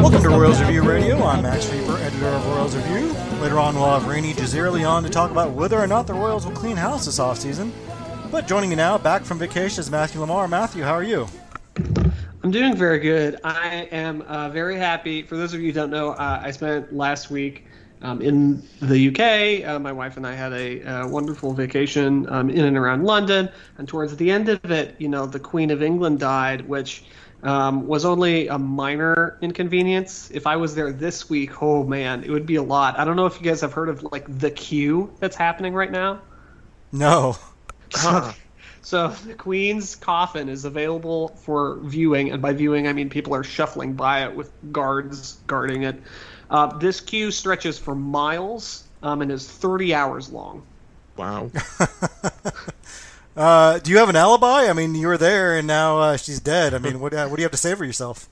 Welcome to Royals Review Radio. I'm Max Rieper, editor of Royals Review. Later on, we'll have Rany Jazayerli on to talk about whether or not the Royals will clean house this offseason. But joining me now, back from vacation, is Matthew LaMar. Matthew, how are you? I'm doing very good. I am uh, very happy. For those of you who don't know, uh, I spent last week um, in the UK. Uh, my wife and I had a uh, wonderful vacation um, in and around London. And towards the end of it, you know, the Queen of England died, which um, was only a minor inconvenience. If I was there this week, oh man, it would be a lot. I don't know if you guys have heard of like the queue that's happening right now. No. So, so the Queen's coffin is available for viewing, and by viewing I mean people are shuffling by it with guards guarding it. Uh, this queue stretches for miles um, and is 30 hours long. Wow. Uh, do you have an alibi? I mean, you were there, and now uh, she's dead. I mean, what, uh, what do you have to say for yourself?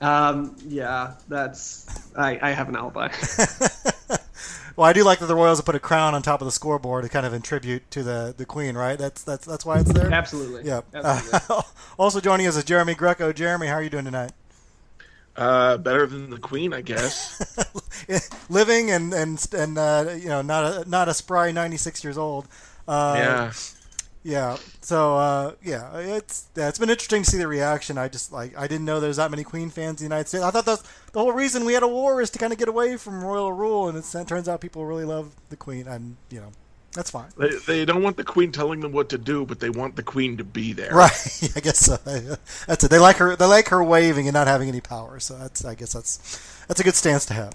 Um, yeah, that's I, I have an alibi. well, I do like that the Royals have put a crown on top of the scoreboard to kind of in tribute to the, the Queen, right? That's that's that's why it's there. Absolutely. Yeah. Absolutely. also joining us is Jeremy Greco. Jeremy, how are you doing tonight? Uh, better than the Queen, I guess. Living and and and uh, you know not a not a spry ninety six years old. Uh, yeah. Yeah. So uh, yeah, it's yeah, it's been interesting to see the reaction. I just like I didn't know there's that many Queen fans in the United States. I thought that's the whole reason we had a war is to kind of get away from royal rule, and it turns out people really love the Queen, and you know that's fine. They, they don't want the Queen telling them what to do, but they want the Queen to be there. Right. I guess so. that's it. They like her. They like her waving and not having any power. So that's I guess that's that's a good stance to have.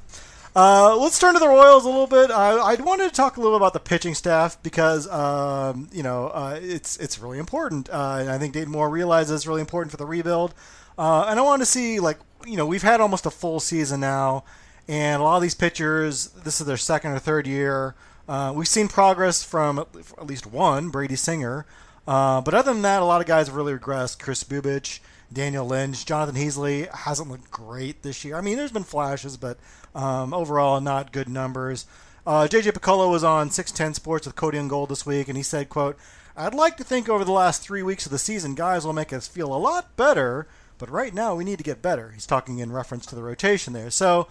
Uh, let's turn to the Royals a little bit. I, I wanted to talk a little about the pitching staff because um, you know uh, it's it's really important. Uh, and I think Dayton Moore realizes it's really important for the rebuild. Uh, and I wanted to see like you know we've had almost a full season now, and a lot of these pitchers this is their second or third year. Uh, we've seen progress from at least one Brady Singer, uh, but other than that, a lot of guys have really regressed. Kris Bubic. Daniel Lynch, Jonathan Heasley hasn't looked great this year. I mean, there's been flashes, but um, overall, not good numbers. Uh, JJ Picollo was on 610 Sports with Cody and Gold this week, and he said, "quote I'd like to think over the last three weeks of the season, guys will make us feel a lot better, but right now we need to get better." He's talking in reference to the rotation there. So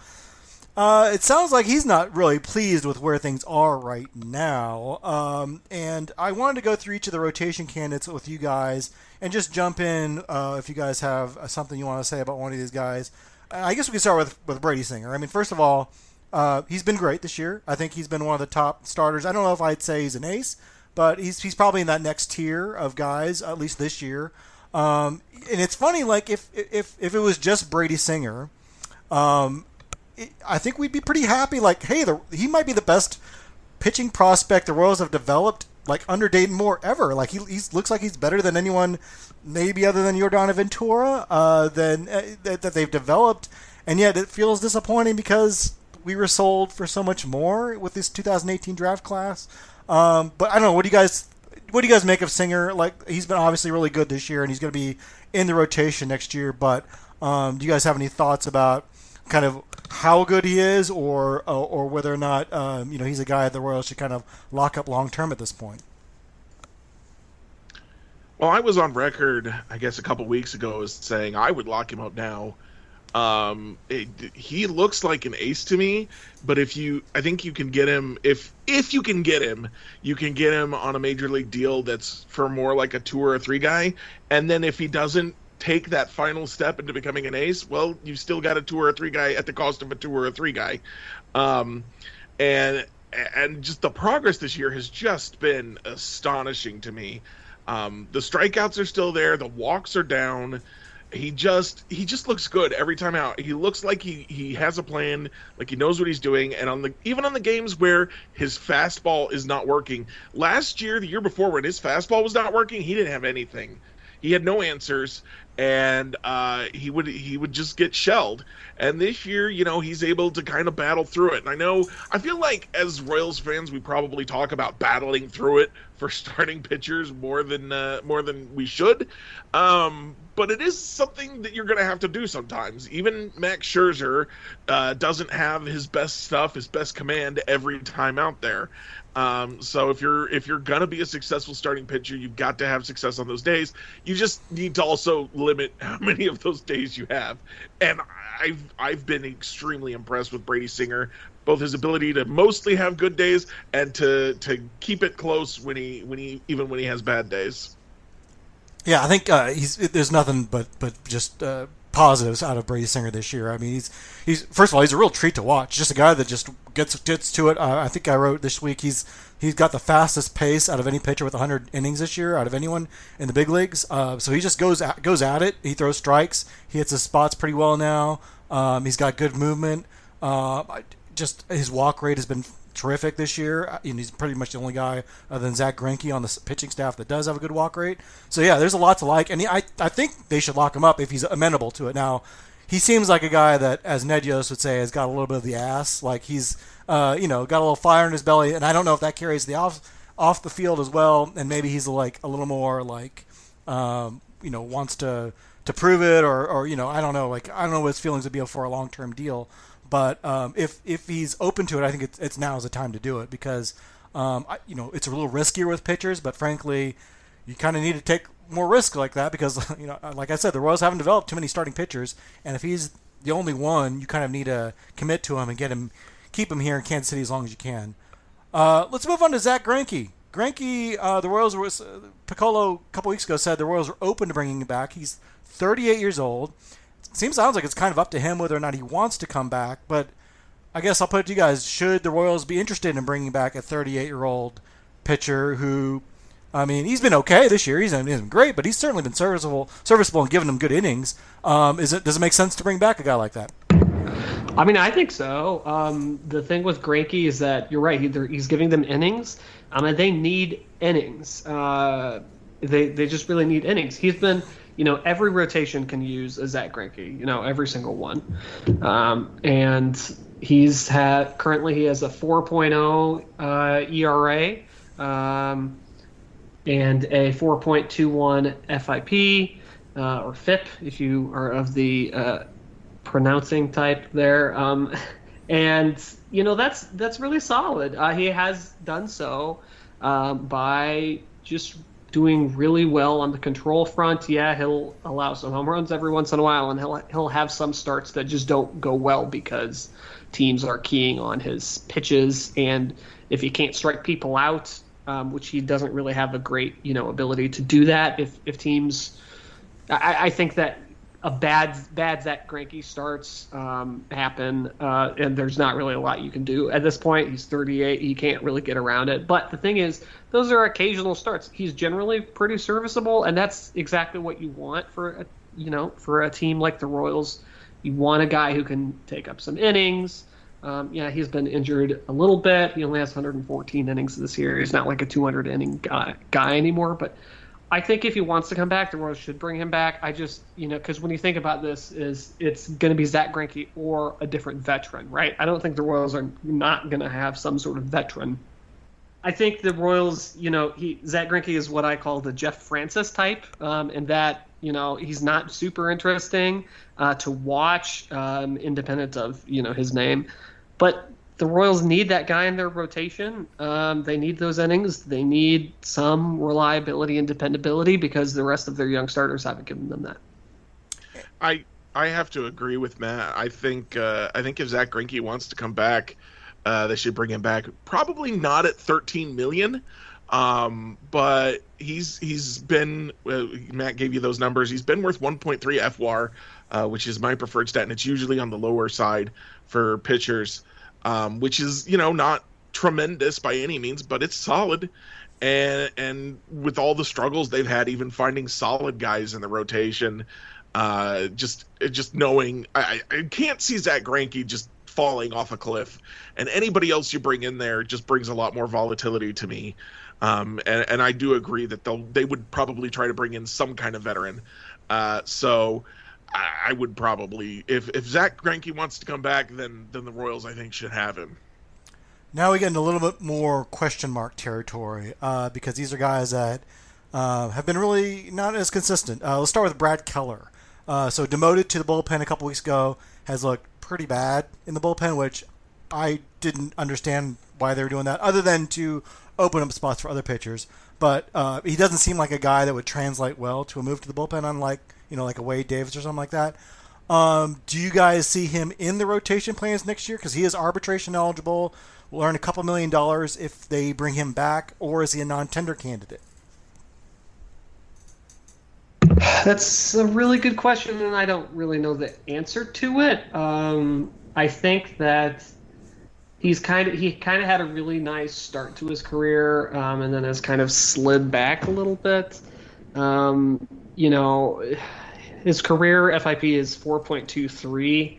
uh, it sounds like he's not really pleased with where things are right now. Um, and I wanted to go through each of the rotation candidates with you guys and just jump in uh, if you guys have something you want to say about one of these guys. I guess we can start with with Brady Singer. I mean, first of all, uh, he's been great this year. I think he's been one of the top starters. I don't know if I'd say he's an ace, but he's he's probably in that next tier of guys at least this year. Um, and it's funny, like if if if it was just Brady Singer, um, I think we'd be pretty happy. Like, hey, the, he might be the best pitching prospect the Royals have developed like under Dayton Moore ever. Like he looks like he's better than anyone, maybe other than Yordano Ventura, uh, than uh, that, that they've developed. And yet it feels disappointing because we were sold for so much more with this 2018 draft class. Um, but I don't know. What do you guys? What do you guys make of Singer? Like he's been obviously really good this year, and he's going to be in the rotation next year. But um, do you guys have any thoughts about kind of how good he is, or uh, or whether or not um, you know he's a guy the Royals should kind of lock up long term at this point. Well, I was on record, I guess, a couple weeks ago as saying I would lock him up now. Um, it, he looks like an ace to me, but if you, I think you can get him if if you can get him, you can get him on a major league deal that's for more like a two or a three guy, and then if he doesn't take that final step into becoming an ace, well, you've still got a two or a three guy at the cost of a two or a three guy. Um, and and just the progress this year has just been astonishing to me. Um, the strikeouts are still there, the walks are down. He just he just looks good every time out. He looks like he he has a plan, like he knows what he's doing. And on the even on the games where his fastball is not working, last year, the year before, when his fastball was not working, he didn't have anything. He had no answers, and uh, he would he would just get shelled. And this year, you know, he's able to kind of battle through it. And I know I feel like as Royals fans, we probably talk about battling through it for starting pitchers more than uh, more than we should. Um, but it is something that you're going to have to do sometimes. Even Max Scherzer uh, doesn't have his best stuff, his best command every time out there. Um, so if you're if you're gonna be a successful starting pitcher, you've got to have success on those days. You just need to also limit how many of those days you have. And I've I've been extremely impressed with Brady Singer, both his ability to mostly have good days and to to keep it close when he when he even when he has bad days. Yeah, I think uh, he's there's nothing but but just uh, positives out of Brady Singer this year. I mean, he's he's first of all he's a real treat to watch. Just a guy that just gets gets to it. Uh, I think I wrote this week he's he's got the fastest pace out of any pitcher with 100 innings this year, out of anyone in the big leagues. Uh, so he just goes at, goes at it. He throws strikes. He hits his spots pretty well now. Um, he's got good movement. Uh, just his walk rate has been terrific this year. Uh, and he's pretty much the only guy other than Zack Greinke on the pitching staff that does have a good walk rate. So yeah, there's a lot to like, and he, I I think they should lock him up if he's amenable to it. Now, he seems like a guy that, as Ned Yost would say, has got a little bit of the ass. Like he's uh, you know got a little fire in his belly, and I don't know if that carries the off off the field as well. And maybe he's like a little more like um, you know wants to to prove it or, or you know I don't know like I don't know what his feelings would be for a long term deal. But um, if if he's open to it, I think it's, it's now is the time to do it because um, I, you know it's a little riskier with pitchers. But frankly, you kind of need to take more risk like that because you know, like I said, the Royals haven't developed too many starting pitchers, and if he's the only one, you kind of need to commit to him and get him, keep him here in Kansas City as long as you can. Uh, let's move on to Zack Greinke. Greinke, uh, the Royals were uh, Picollo a couple weeks ago said the Royals are open to bringing him back. He's 38 years old seems sounds like it's kind of up to him whether or not he wants to come back. But I guess I'll put it to you guys: Should the Royals be interested in bringing back a 38 year old pitcher who, I mean, he's been okay this year. He's been, great, but he's certainly been serviceable, serviceable, and given them good innings. Um, is it does it make sense to bring back a guy like that? I mean, I think so. Um, the thing with Greinke is that you're right. He, he's giving them innings. I mean, they need innings. Uh, they they just really need innings. He's been you know, every rotation can use a Zack Greinke, you know, every single one. Um, and he's had currently he has a 4.0 uh, ERA um, and a 4.21 FIP uh, or FIP if you are of the uh, pronouncing type there. Um, and you know that's that's really solid. Uh, he has done so um, by just doing really well on the control front. Yeah, he'll allow some home runs every once in a while, and he'll he'll have some starts that just don't go well because teams are keying on his pitches, and if he can't strike people out, um, which he doesn't really have a great you know ability to do that. If if teams, I, I think that a bad bad Zack Greinke starts um, happen, uh, and there's not really a lot you can do at this point. He's 38; he can't really get around it. But the thing is, those are occasional starts. He's generally pretty serviceable, and that's exactly what you want for a, you know for a team like the Royals. You want a guy who can take up some innings. Um, yeah, he's been injured a little bit. He only has 114 innings this year. He's not like a 200 inning guy, guy anymore, but I think if he wants to come back, the Royals should bring him back. I just, you know, because when you think about this, is it's going to be Zack Greinke or a different veteran, right? I don't think the Royals are not going to have some sort of veteran. I think the Royals, you know, he Zack Greinke is what I call the Jeff Francis type, um, in that you know he's not super interesting uh, to watch, um, independent of you know his name, but the Royals need that guy in their rotation. Um, they need those innings. They need some reliability and dependability because the rest of their young starters haven't given them that. I I have to agree with Matt. I think uh, I think if Zack Greinke wants to come back, uh, they should bring him back. Probably not at 13 million, Um, but he's he's been uh, Matt gave you those numbers. He's been worth 1.3 FWAR, uh, which is my preferred stat, and it's usually on the lower side for pitchers, um, which is you know not tremendous by any means, but it's solid. And and with all the struggles they've had, even finding solid guys in the rotation, uh, just just knowing I, I can't see Zack Greinke just falling off a cliff, and anybody else you bring in there just brings a lot more volatility to me. Um, and, and I do agree that they'll they would probably try to bring in some kind of veteran. Uh, so I, I would probably if if Zack Greinke wants to come back, then then the Royals I think should have him. Now we get into a little bit more question mark territory uh, because these are guys that uh, have been really not as consistent. Uh, let's start with Brad Keller. Uh, so demoted to the bullpen a couple weeks ago has looked pretty bad in the bullpen, which I didn't understand why they were doing that, other than to open up spots for other pitchers. But uh, he doesn't seem like a guy that would translate well to a move to the bullpen, unlike you know like a Wade Davis or something like that. Um, do you guys see him in the rotation plans next year? Because he is arbitration eligible will earn a couple million dollars if they bring him back, or is he a non-tender candidate? That's a really good question, and I don't really know the answer to it. Um, I think that he's kind of he kind of had a really nice start to his career, um, and then has kind of slid back a little bit. Um, you know, his career FIP is 4.23,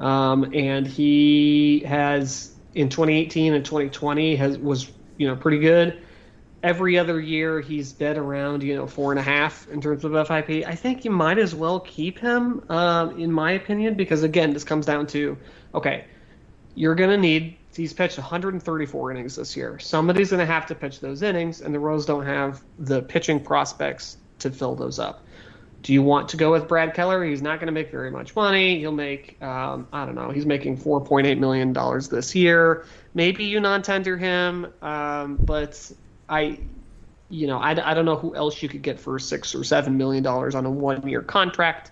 um, and he has in 2018 and 2020 has was you know pretty good. Every other year he's been around you know four and a half in terms of FIP. I think you might as well keep him, um, in my opinion, because again this comes down to okay, you're gonna need he's pitched 134 innings this year. Somebody's gonna have to pitch those innings, and the Rose don't have the pitching prospects to fill those up. Do you want to go with Brad Keller? He's not going to make very much money. He'll make, um, I don't know, he's making $4.8 million this year. Maybe you non tender him, um, but I, you know, I, I don't know who else you could get for six or seven million dollars on a one year contract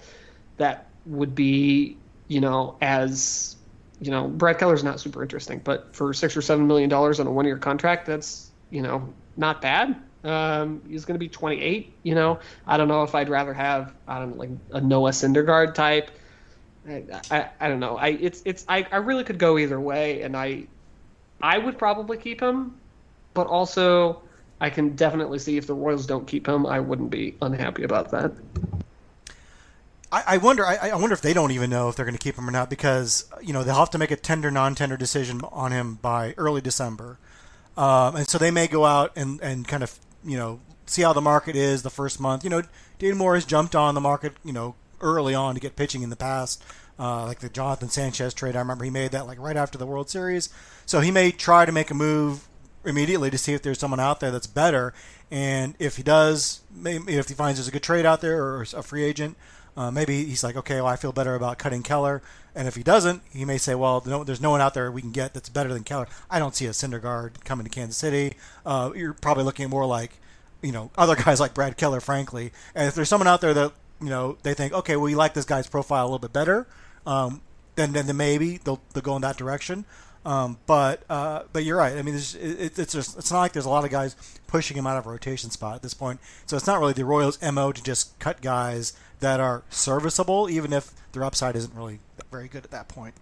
that would be, you know, as, you know, Brad Keller's not super interesting, but for six or seven million dollars on a one year contract, that's, you know, not bad. Um, he's going to be 28. You know, I don't know if I'd rather have I don't know, like a Noah Syndergaard type. I, I, I don't know. I it's it's I, I really could go either way, and I I would probably keep him, but also I can definitely see if the Royals don't keep him, I wouldn't be unhappy about that. I, I wonder. I, I wonder if they don't even know if they're going to keep him or not because you know they'll have to make a tender non-tender decision on him by early December, um, and so they may go out and, and kind of you know, see how the market is the first month. You know, Dayton Moore has jumped on the market, you know, early on to get pitching in the past. Uh, like the Jonathan Sanchez trade, I remember he made that like right after the World Series. So he may try to make a move immediately to see if there's someone out there that's better. And if he does, maybe if he finds there's a good trade out there or a free agent, uh, maybe he's like, okay, well, I feel better about cutting Keller. And if he doesn't, he may say, well, no, there's no one out there we can get that's better than Keller. I don't see a Syndergaard coming to Kansas City. Uh, you're probably looking more like, you know, other guys like Brad Keller, frankly. And if there's someone out there that, you know, they think, okay, well, we like this guy's profile a little bit better, um, then, then, then maybe they'll, they'll go in that direction. Um, but uh, but you're right. I mean, it's, it, it's just it's not like there's a lot of guys pushing him out of a rotation spot at this point. So it's not really the Royals' mo to just cut guys that are serviceable, even if their upside isn't really very good at that point.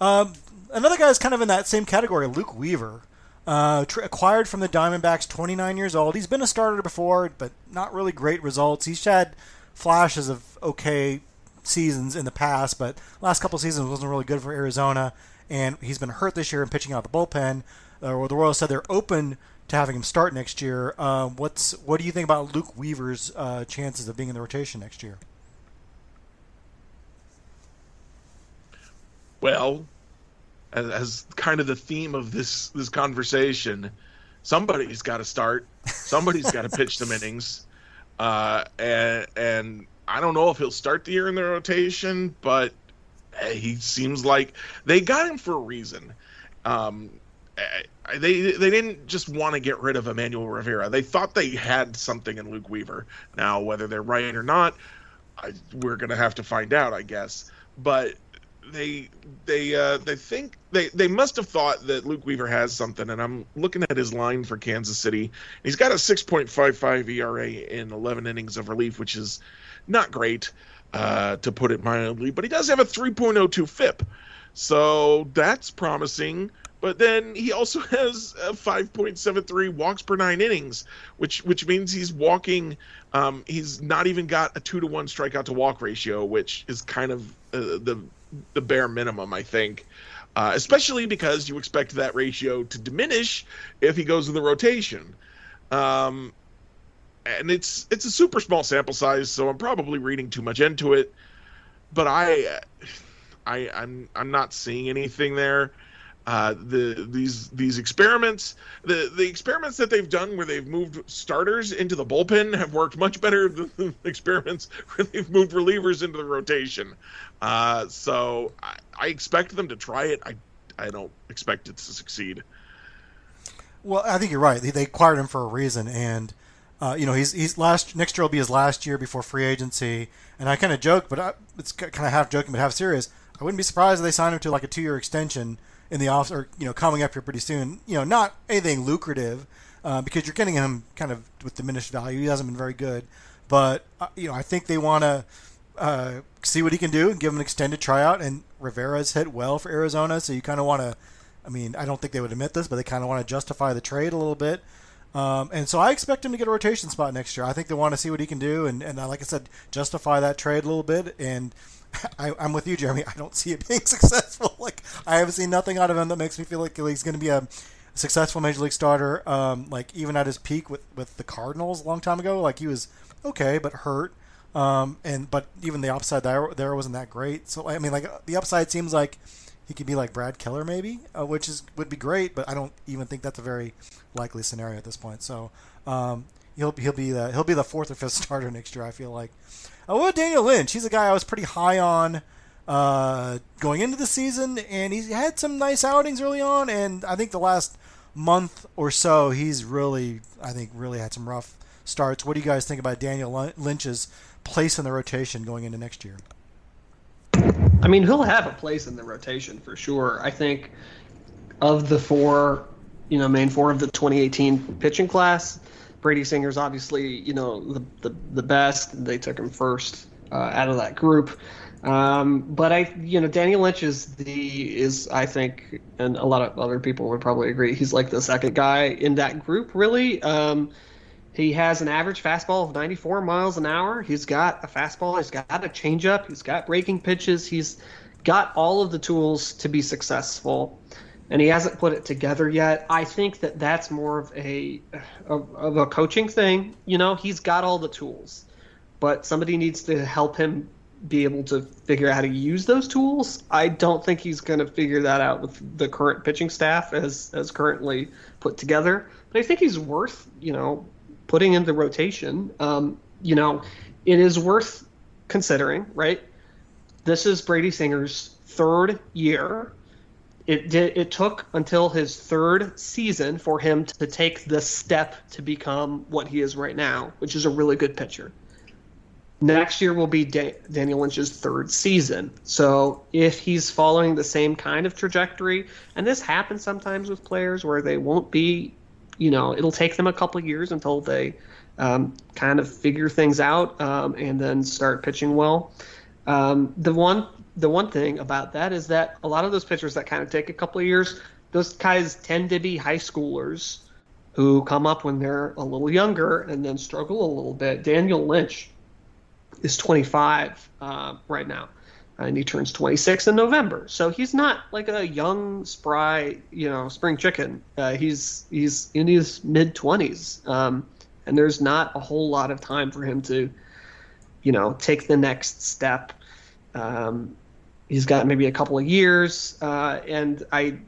Um, another guy is kind of in that same category, Luke Weaver. Uh, tr- acquired from the Diamondbacks, 29 years old. He's been a starter before, but not really great results. He's had flashes of okay seasons in the past, but last couple seasons wasn't really good for Arizona. And he's been hurt this year and pitching out the bullpen. Uh, the Royals said they're open to having him start next year. Um, what's what do you think about Luke Weaver's uh, chances of being in the rotation next year? Well, as, as kind of the theme of this this conversation, somebody's got to start. Somebody's got to pitch some innings, uh, and and I don't know if he'll start the year in the rotation, but he seems like they got him for a reason. Um, they they didn't just want to get rid of Emmanuel Rivera. They thought they had something in Luke Weaver. Now, whether they're right or not, I, we're gonna have to find out, I guess. But they they uh, they think they they must have thought that Luke Weaver has something, and I'm looking at his line for Kansas City. He's got a 6.55 ERA in 11 innings of relief, which is not great, uh, to put it mildly. But he does have a 3.02 FIP, so that's promising. But then he also has a 5.73 walks per nine innings, which which means he's walking. Um, he's not even got a two to one strikeout to walk ratio, which is kind of uh, the the bare minimum, I think uh, especially because you expect that ratio to diminish if he goes in the rotation. Um, and it's it's a super small sample size, so I'm probably reading too much into it. But I, I I'm I'm not seeing anything there. Uh, the these these experiments, the the experiments that they've done where they've moved starters into the bullpen have worked much better than the experiments where they've moved relievers into the rotation. Uh, so I, I expect them to try it. I I don't expect it to succeed. Well, I think you're right. They, they acquired him for a reason, and uh, you know he's he's last next year will be his last year before free agency. And I kind of joke, but I, it's kind of half joking, but half serious. I wouldn't be surprised if they sign him to like a two year extension in the off or you know coming up here pretty soon. You know, not anything lucrative uh, because you're getting him kind of with diminished value. He hasn't been very good, but uh, you know I think they want to uh, see what he can do and give him an extended tryout. And Rivera's hit well for Arizona, so you kind of want to. I mean, I don't think they would admit this, but they kind of want to justify the trade a little bit. Um, and so I expect him to get a rotation spot next year. I think they want to see what he can do, and, and uh, like I said, justify that trade a little bit. And I, am with you, Jeremy. I don't see it being successful. Like I have seen nothing out of him that makes me feel like he's going to be a successful major league starter. Um, like even at his peak with with the Cardinals a long time ago, like he was okay but hurt. Um, and but even the upside there there wasn't that great. So I mean, like the upside seems like he could be like Brad Keller maybe, uh, which is would be great. But I don't even think that's a very likely scenario at this point. So um, he'll he'll be the he'll be the fourth or fifth starter next year. I feel like. Uh, what Daniel Lynch? He's a guy I was pretty high on uh, going into the season, and he's had some nice outings early on. And I think the last month or so, he's really, I think, really had some rough starts. What do you guys think about Daniel Lynch's place in the rotation going into next year? I mean, he'll have a place in the rotation for sure. I think of the four, you know, main four of the 2018 pitching class, Brady Singer's obviously, you know, the the, the best. They took him first uh, out of that group. Um, but I, you know, Daniel Lynch is the is I think, and a lot of other people would probably agree, he's like the second guy in that group. Really, um, he has an average fastball of 94 miles an hour. He's got a fastball. He's got a changeup. He's got breaking pitches. He's got all of the tools to be successful, and he hasn't put it together yet. I think that that's more of a of, of a coaching thing. You know, he's got all the tools, but somebody needs to help him be able to figure out how to use those tools. I don't think he's going to figure that out with the current pitching staff as as currently put together. But I think he's worth, you know, putting into rotation, um, you know, it is worth considering, right? This is Brady Singer's third year. It did. It took until his third season for him to take the step to become what he is right now, which is a really good pitcher. Next year will be da- Daniel Lynch's third season. So if he's following the same kind of trajectory, and this happens sometimes with players where they won't be you know, it'll take them a couple years until they um, kind of figure things out um, and then start pitching well. Um, the one the one thing about that is that a lot of those pitchers that kind of take a couple of years, those guys tend to be high schoolers who come up when they're a little younger and then struggle a little bit. Daniel Lynch is 25 uh, right now and he turns 26 in November. So he's not like a young, spry, you know, spring chicken. Uh, he's he's in his mid 20s, um, and there's not a whole lot of time for him to, you know, take the next step. Um, he's got maybe a couple of years, uh, and I,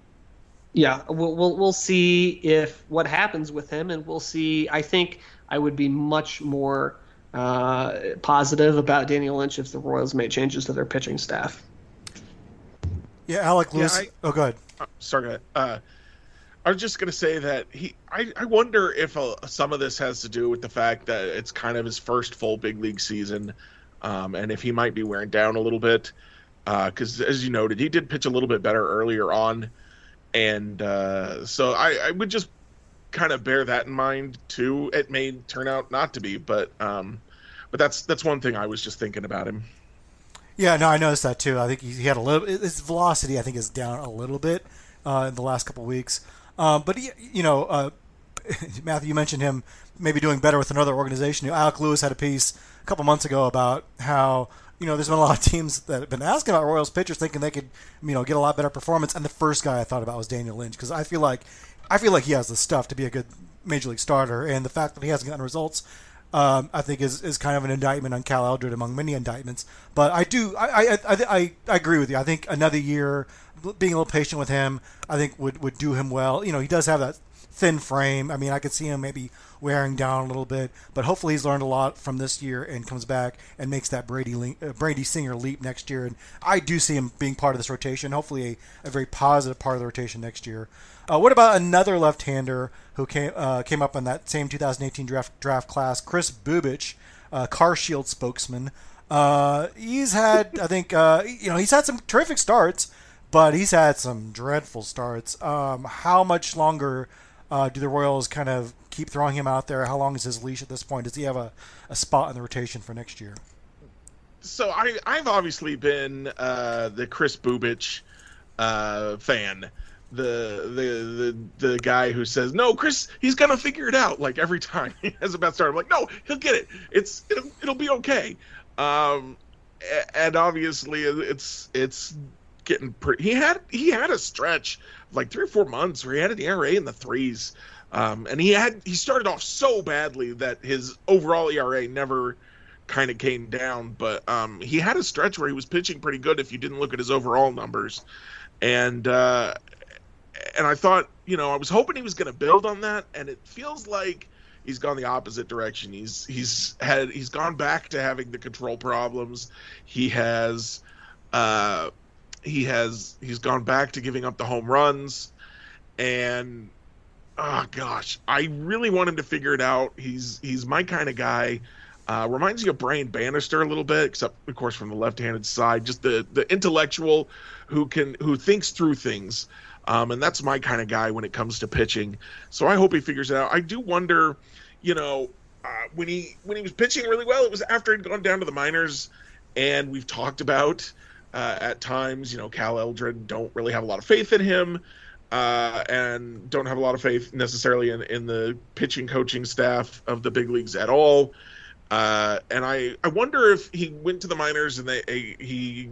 yeah, we'll, we'll we'll see if what happens with him, and we'll see. I think I would be much more uh, positive about Daniel Lynch if the Royals made changes to their pitching staff. Yeah, Alec Lewis. Yeah, I, oh, go ahead. Uh, sorry, uh, I was just going to say that he. I, I wonder if uh, some of this has to do with the fact that it's kind of his first full big league season, um, and if he might be wearing down a little bit. Because uh, as you noted, he did pitch a little bit better earlier on. and uh, so I, I would just kind of bear that in mind too. It may turn out not to be, but um, but that's that's one thing I was just thinking about him. Yeah, no, I noticed that too. I think he had a little. His velocity, I think, is down a little bit uh, in the last couple weeks. Um, but he, you know, uh, Matthew, you mentioned him maybe doing better with another organization. Alec Lewis had a piece a couple months ago about how you know there's been a lot of teams that have been asking about Royals pitchers, thinking they could you know get a lot better performance. And the first guy I thought about was Daniel Lynch because I feel like I feel like he has the stuff to be a good major league starter, and the fact that he hasn't gotten results. Um, I think is, is kind of an indictment on Cal Eldred among many indictments. But I do I, I, I, I, I agree with you. I think another year being a little patient with him, I think would, would do him well. You know, he does have that thin frame. I mean, I could see him maybe wearing down a little bit, but hopefully he's learned a lot from this year and comes back and makes that Brady uh, Brady Singer leap next year. And I do see him being part of this rotation. Hopefully, a, a very positive part of the rotation next year. Uh, what about another left-hander who came uh, came up in that same 2018 draft draft class, Kris Bubic, uh, Car Shield spokesman. Uh, he's had, I think, uh, you know, he's had some terrific starts, but he's had some dreadful starts. Um, how much longer uh, do the Royals kind of keep throwing him out there? How long is his leash at this point? Does he have a, a spot in the rotation for next year? So I, I've obviously been the Kris Bubic fan the the the the guy who says no chris he's gonna figure it out like every time he has a bad start. I'm like no he'll get it. It's it'll, it'll be okay. Um and obviously it's it's getting pretty he had he had a stretch like three or four months where he had an era in the threes. Um and he had he started off so badly that his overall era never kind of came down. But um he had a stretch where he was pitching pretty good if you didn't look at his overall numbers. And uh and I thought, you know, I was hoping he was going to build on that, and it feels like he's gone the opposite direction. He's he's had he's gone back to having the control problems. He has uh he has he's gone back to giving up the home runs and oh gosh, I really wanted to figure it out. He's he's my kind of guy. Uh, reminds me of Brian Bannister a little bit, except of course from the left-handed side. Just the the intellectual who can who thinks through things. Um, and that's my kind of guy when it comes to pitching. So I hope he figures it out. I do wonder, you know, uh, when he when he was pitching really well, it was after he'd gone down to the minors, and we've talked about uh, at times, you know, Cal Eldred don't really have a lot of faith in him. Uh, and don't have a lot of faith necessarily in, in the pitching coaching staff of the big leagues at all. Uh, and I, I wonder if he went to the minors and they he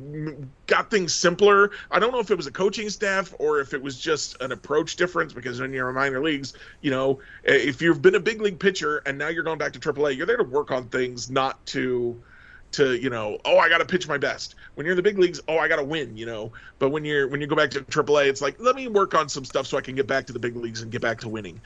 got things simpler. I don't know if it was a coaching staff or if it was just an approach difference because when you're in minor leagues, you know, if you've been a big league pitcher and now you're going back to AAA, you're there to work on things, not to to you know oh i got to pitch my best. When you're in the big leagues oh i got to win you know. But when you're when you go back to aaa it's like let me work on some stuff so i can get back to the big leagues and get back to winning.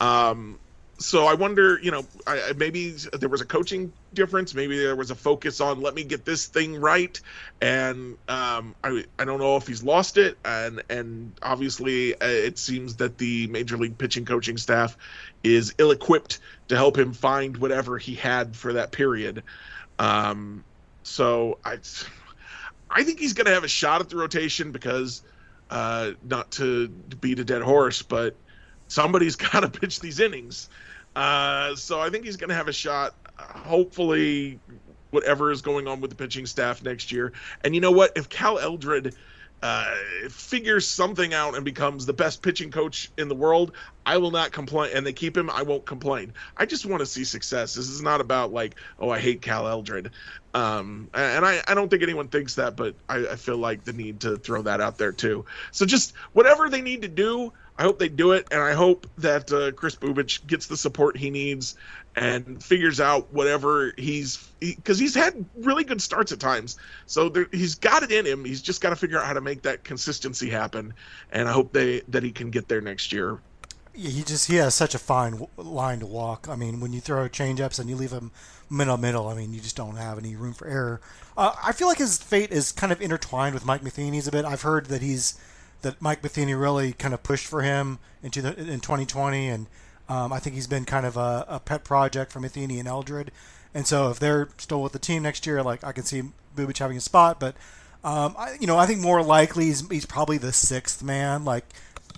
Um, so I wonder, you know, I, maybe there was a coaching difference. Maybe there was a focus on let me get this thing right, and um, I I don't know if he's lost it, and and obviously uh, it seems that the major league pitching coaching staff is ill equipped to help him find whatever he had for that period. Um, so I I think he's going to have a shot at the rotation because uh, not to beat a dead horse, but somebody's got to pitch these innings. Uh, so I think he's going to have a shot. Hopefully, whatever is going on with the pitching staff next year. And you know what? If Cal Eldred uh, figures something out and becomes the best pitching coach in the world, I will not complain. And they keep him, I won't complain. I just want to see success. This is not about like, oh, I hate Cal Eldred. Um, and I, I don't think anyone thinks that, but I, I feel like the need to throw that out there too. So just whatever they need to do, I hope they do it, and I hope that uh, Kris Bubic gets the support he needs and figures out whatever he's because he, he's had really good starts at times. So there, he's got it in him. He's just got to figure out how to make that consistency happen, and I hope they that he can get there next year. He just he has such a fine line to walk. I mean, when you throw changeups and you leave him middle middle, I mean, you just don't have any room for error. Uh, I feel like his fate is kind of intertwined with Mike Matheny's a bit. I've heard that he's that Mike Matheny really kind of pushed for him into the in 2020, and um, I think he's been kind of a, a, pet project for Matheny and Eldred. And so if they're still with the team next year, like I can see Bubic having a spot, but um, I, you know I think more likely he's, he's probably the sixth man. Like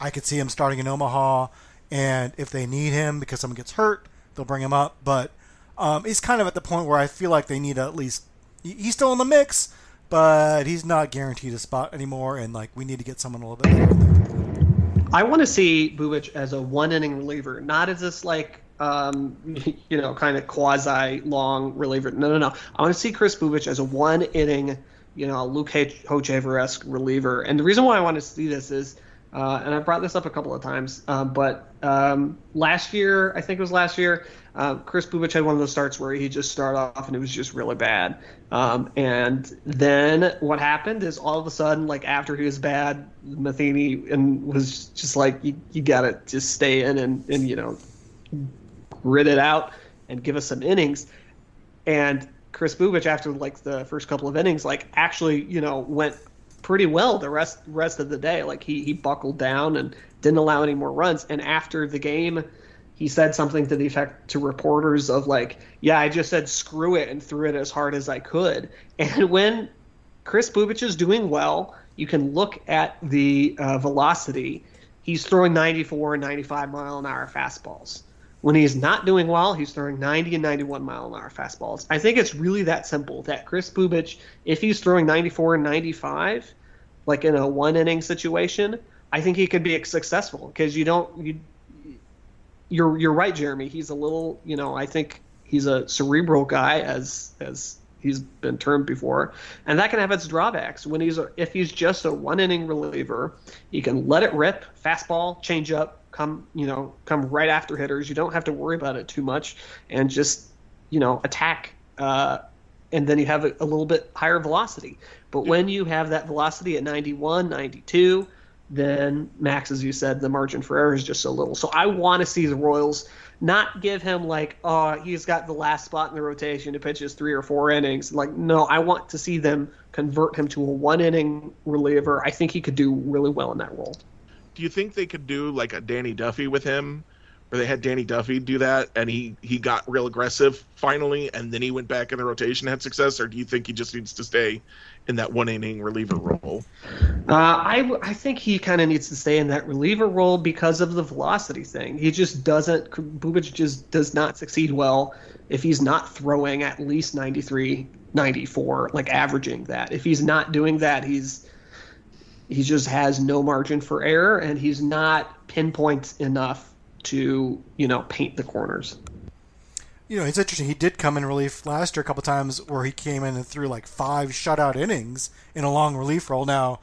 I could see him starting in Omaha, and if they need him because someone gets hurt, they'll bring him up. But um, he's kind of at the point where I feel like they need at least. He's still in the mix, but he's not guaranteed a spot anymore, and like we need to get someone a little bit better. I want to see Bubic as a one inning reliever, not as this like um, you know kind of quasi long reliever. No, no, no. I want to see Kris Bubic as a one inning, you know, Luke Hochevar esque reliever. And the reason why I want to see this is uh, and I brought this up a couple of times, uh, but um, last year, I think it was last year, uh, Kris Bubic had one of those starts where he just started off and it was just really bad. Um, and then what happened is all of a sudden, like after he was bad, Matheny and was just like, you, you got to just stay in and, and, you know, grit it out and give us some innings. And Kris Bubic, after like the first couple of innings, like actually, you know, went pretty well the rest rest of the day. Like he he buckled down and didn't allow any more runs. And after the game, he said something to the effect to reporters of like, "Yeah, I just said screw it and threw it as hard as I could." And when Kris Bubic is doing well, you can look at the uh, velocity. He's throwing 94 and 95 mile an hour fastballs. When he's not doing well, he's throwing 90 and 91 mile an hour fastballs. I think it's really that simple that Kris Bubic, if he's throwing 94 and 95, like in a one inning situation, I think he could be successful because you don't you you're you're right, Jeremy. He's a little, you know, I think he's a cerebral guy as as he's been termed before, and that can have its drawbacks. When he's a, if he's just a one inning reliever, he can let it rip, fastball, change up, come you know come right after hitters. You don't have to worry about it too much, and just you know attack. Uh, and then you have a, a little bit higher velocity. But when you have that velocity at 91, 92, then Max, as you said, the margin for error is just so little. So I want to see the Royals not give him like, oh, he's got the last spot in the rotation to pitch his three or four innings. Like, no, I want to see them convert him to a one inning reliever. I think he could do really well in that role do you think they could do like a Danny Duffy with him, where they had Danny Duffy do that and he he got real aggressive finally, and then he went back in the rotation had success, or do you think he just needs to stay in that one inning reliever role? Uh, I I think he kind of needs to stay in that reliever role because of the velocity thing. He just doesn't. Bubic just does not succeed well if he's not throwing at least 93, 94, like averaging that. If he's not doing that, he's he just has no margin for error and he's not pinpoint enough to you know paint the corners you know it's interesting he did come in relief last year a couple times where he came in and threw like five shutout innings in a long relief role now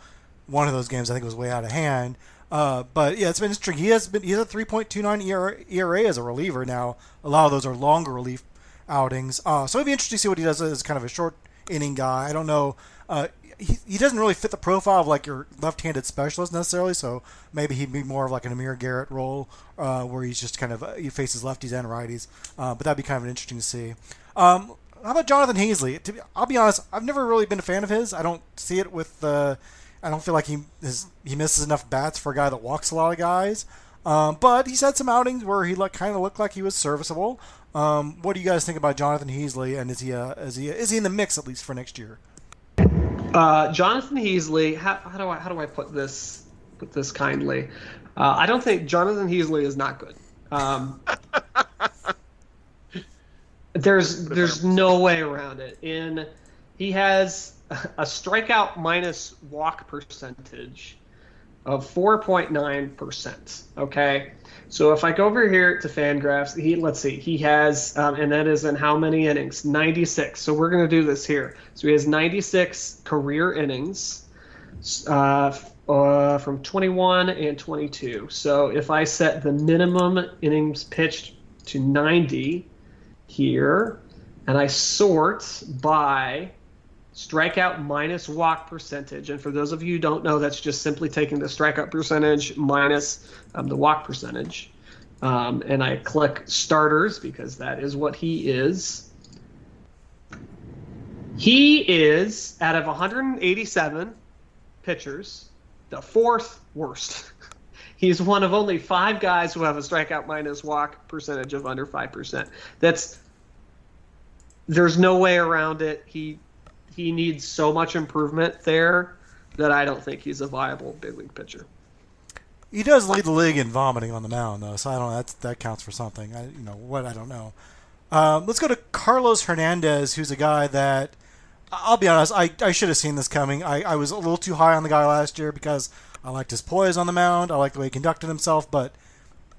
one of those games i think was way out of hand uh, but yeah, it's been interesting. He has been he has a 3.29 ERA, ERA as a reliever now. A lot of those are longer relief outings. Uh, so it'd be interesting to see what he does as kind of a short inning guy. I don't know. Uh, he, he doesn't really fit the profile of like your left-handed specialist necessarily. So maybe he'd be more of like an Amir Garrett role, uh, where he's just kind of uh, he faces lefties and righties. Uh, but that'd be kind of interesting to see. Um, how about Jonathan Heasley? To be, I'll be honest, I've never really been a fan of his. I don't see it with. the. I don't feel like he is, he misses enough bats for a guy that walks a lot of guys. Um, but he's had some outings where he like kind of looked like he was serviceable. Um, what do you guys think about Jonathan Heasley? And is he uh, is he is he in the mix at least for next year? Uh, Jonathan Heasley. How, how, do I how do I put this put this kindly? Uh, I don't think Jonathan Heasley is not good. Um, there's there's no way around it. In he has a strikeout minus walk percentage of 4.9 percent. Okay, so if I go over here to Fangraphs, he let's see, he has, um, and that is in how many innings? 96. So we're going to do this here. So he has 96 career innings uh, uh, from 21 and 22. So if I set the minimum innings pitched to 90 here, and I sort by strikeout minus walk percentage. And for those of you who don't know, that's just simply taking the strikeout percentage minus um, the walk percentage. Um, and I click starters because that is what he is. He is, out of 187 pitchers, the fourth worst. He's one of only five guys who have a strikeout minus walk percentage of under 5%. That's there's no way around it. He he needs so much improvement there that I don't think he's a viable big league pitcher. he does lead the league in vomiting on the mound, though. So I don't know. That counts for something. I, you know what? I don't know. Um, let's go to Carlos Hernandez, who's a guy that I'll be honest. I, I should have seen this coming. I, I was a little too high on the guy last year because I liked his poise on the mound. I liked the way he conducted himself, but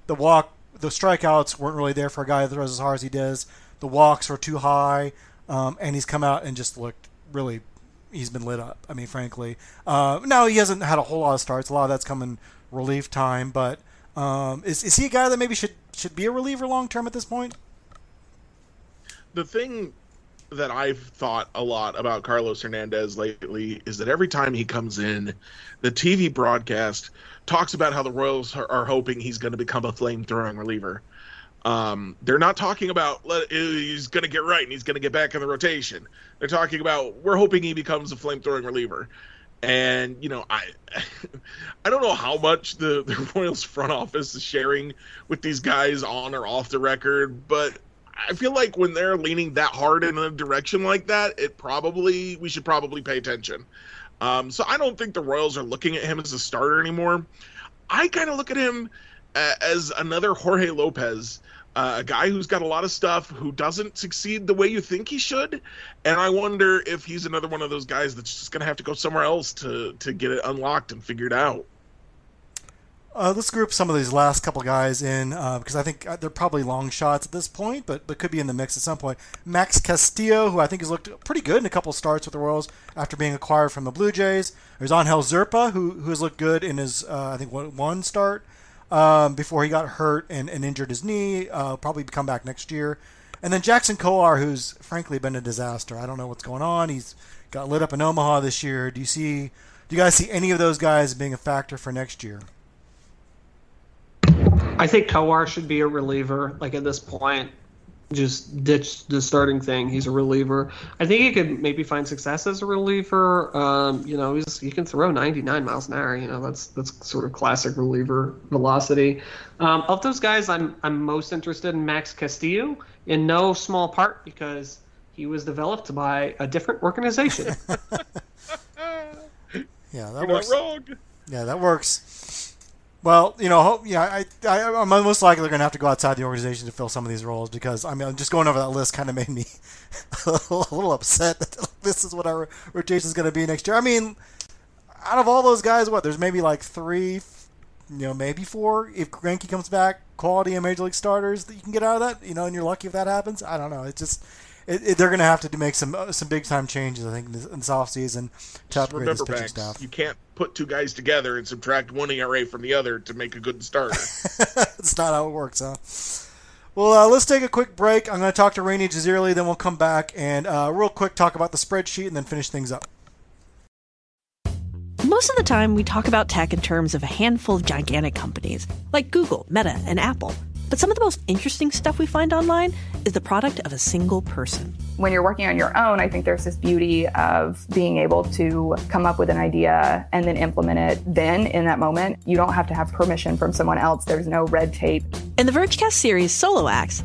the walk, the strikeouts weren't really there for a guy that throws as hard as he does. The walks were too high, um, and he's come out and just looked really. He's been lit up. I mean, frankly. Uh, now he hasn't had a whole lot of starts. A lot of that's come in relief time, but um, is is he a guy that maybe should should be a reliever long term at this point? The thing that I've thought a lot about Carlos Hernandez lately is that every time he comes in, the TV broadcast talks about how the Royals are, are hoping he's going to become a flame throwing reliever. Um, they're not talking about let, he's going to get right and he's going to get back in the rotation. They're talking about we're hoping he becomes a flame throwing reliever. And you know, I I don't know how much the, the Royals front office is sharing with these guys on or off the record, but I feel like when they're leaning that hard in a direction like that, it probably we should probably pay attention. Um, so I don't think the Royals are looking at him as a starter anymore. I kind of look at him uh, as another Jorge Lopez, uh, a guy who's got a lot of stuff, who doesn't succeed the way you think he should, and I wonder if he's another one of those guys that's just going to have to go somewhere else to to get it unlocked and figured out. Uh, let's group some of these last couple guys in uh, because I think uh, they're probably long shots at this point, but but could be in the mix at some point. Max Castillo, who I think has looked pretty good in a couple starts with the Royals after being acquired from the Blue Jays. There's Angel Zerpa, who who has looked good in his uh, I think one, one start um, before he got hurt and, and injured his knee. Uh, probably come back next year. And then Jackson Kowar, who's frankly been a disaster. I don't know what's going on. He's got lit up in Omaha this year. Do you see? Do you guys see any of those guys being a factor for next year? I think Kowar should be a reliever. Like at this point, just ditch the starting thing. He's a reliever. I think he could maybe find success as a reliever. Um, you know, he's he can throw 99 miles an hour. You know, that's that's sort of classic reliever velocity. Um, of those guys, I'm I'm most interested in Max Castillo in no small part because he was developed by a different organization. yeah, that You're works. not wrong. Yeah, that works. Well, you know, ho- yeah, I, I, I'm most likely going to have to go outside the organization to fill some of these roles because I mean, just going over that list kind of made me a little upset that this is what our rotation is going to be next year. I mean, out of all those guys, what there's maybe like three, you know, maybe four if Greinke comes back, quality in major league starters that you can get out of that. You know, and you're lucky if that happens. I don't know. It's just. It, it, they're going to have to make some uh, some big time changes, I think, in this, in this offseason to Just upgrade this remember, pitching Max, staff. you can't put two guys together and subtract one ERA from the other to make a good starter. That's not how it works, huh? Well, uh, let's take a quick break. I'm going to talk to Rany Jazayerli, then we'll come back and uh, real quick talk about the spreadsheet and then finish things up. Most of the time, we talk about tech in terms of a handful of gigantic companies like Google, Meta, and Apple. But some of the most interesting stuff we find online is the product of a single person. when you're working on your own, I think there's this beauty of being able to come up with an idea and then implement it then in that moment. You don't have to have permission from someone else. There's no red tape. In the Vergecast series Solo Acts,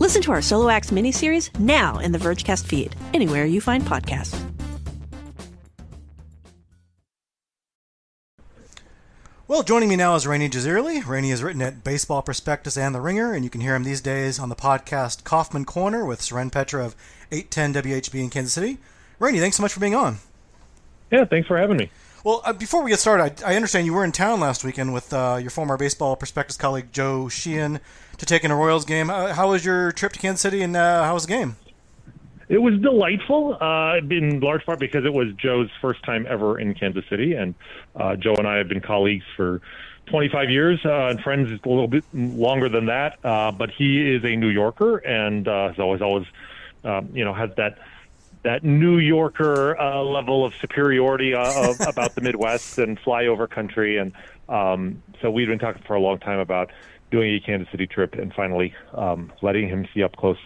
Listen to our Solo Acts miniseries now in the Vergecast feed, anywhere you find podcasts. Well, joining me now is Rany Jazayerli. Rany has written at Baseball Prospectus and The Ringer, and you can hear him these days on the podcast Kauffman Corner with Soren Petro of 810 WHB in Kansas City. Rany, thanks so much for being on. Yeah, thanks for having me. Well, uh, before we get started, I, I understand you were in town last weekend with uh, your former Baseball Prospectus colleague Joe Sheehan to take in a Royals game. Uh, how was your trip to Kansas City, and uh, how was the game? It was delightful, uh, in large part because it was Joe's first time ever in Kansas City, and uh, Joe and I have been colleagues for 25 years and friends a little bit longer than that. But he is a New Yorker and has always, always, um, you know, has that that New Yorker uh, level of superiority uh, of, about the Midwest and flyover country, and um, so we've been talking for a long time about doing a Kansas City trip and finally um, letting him see up close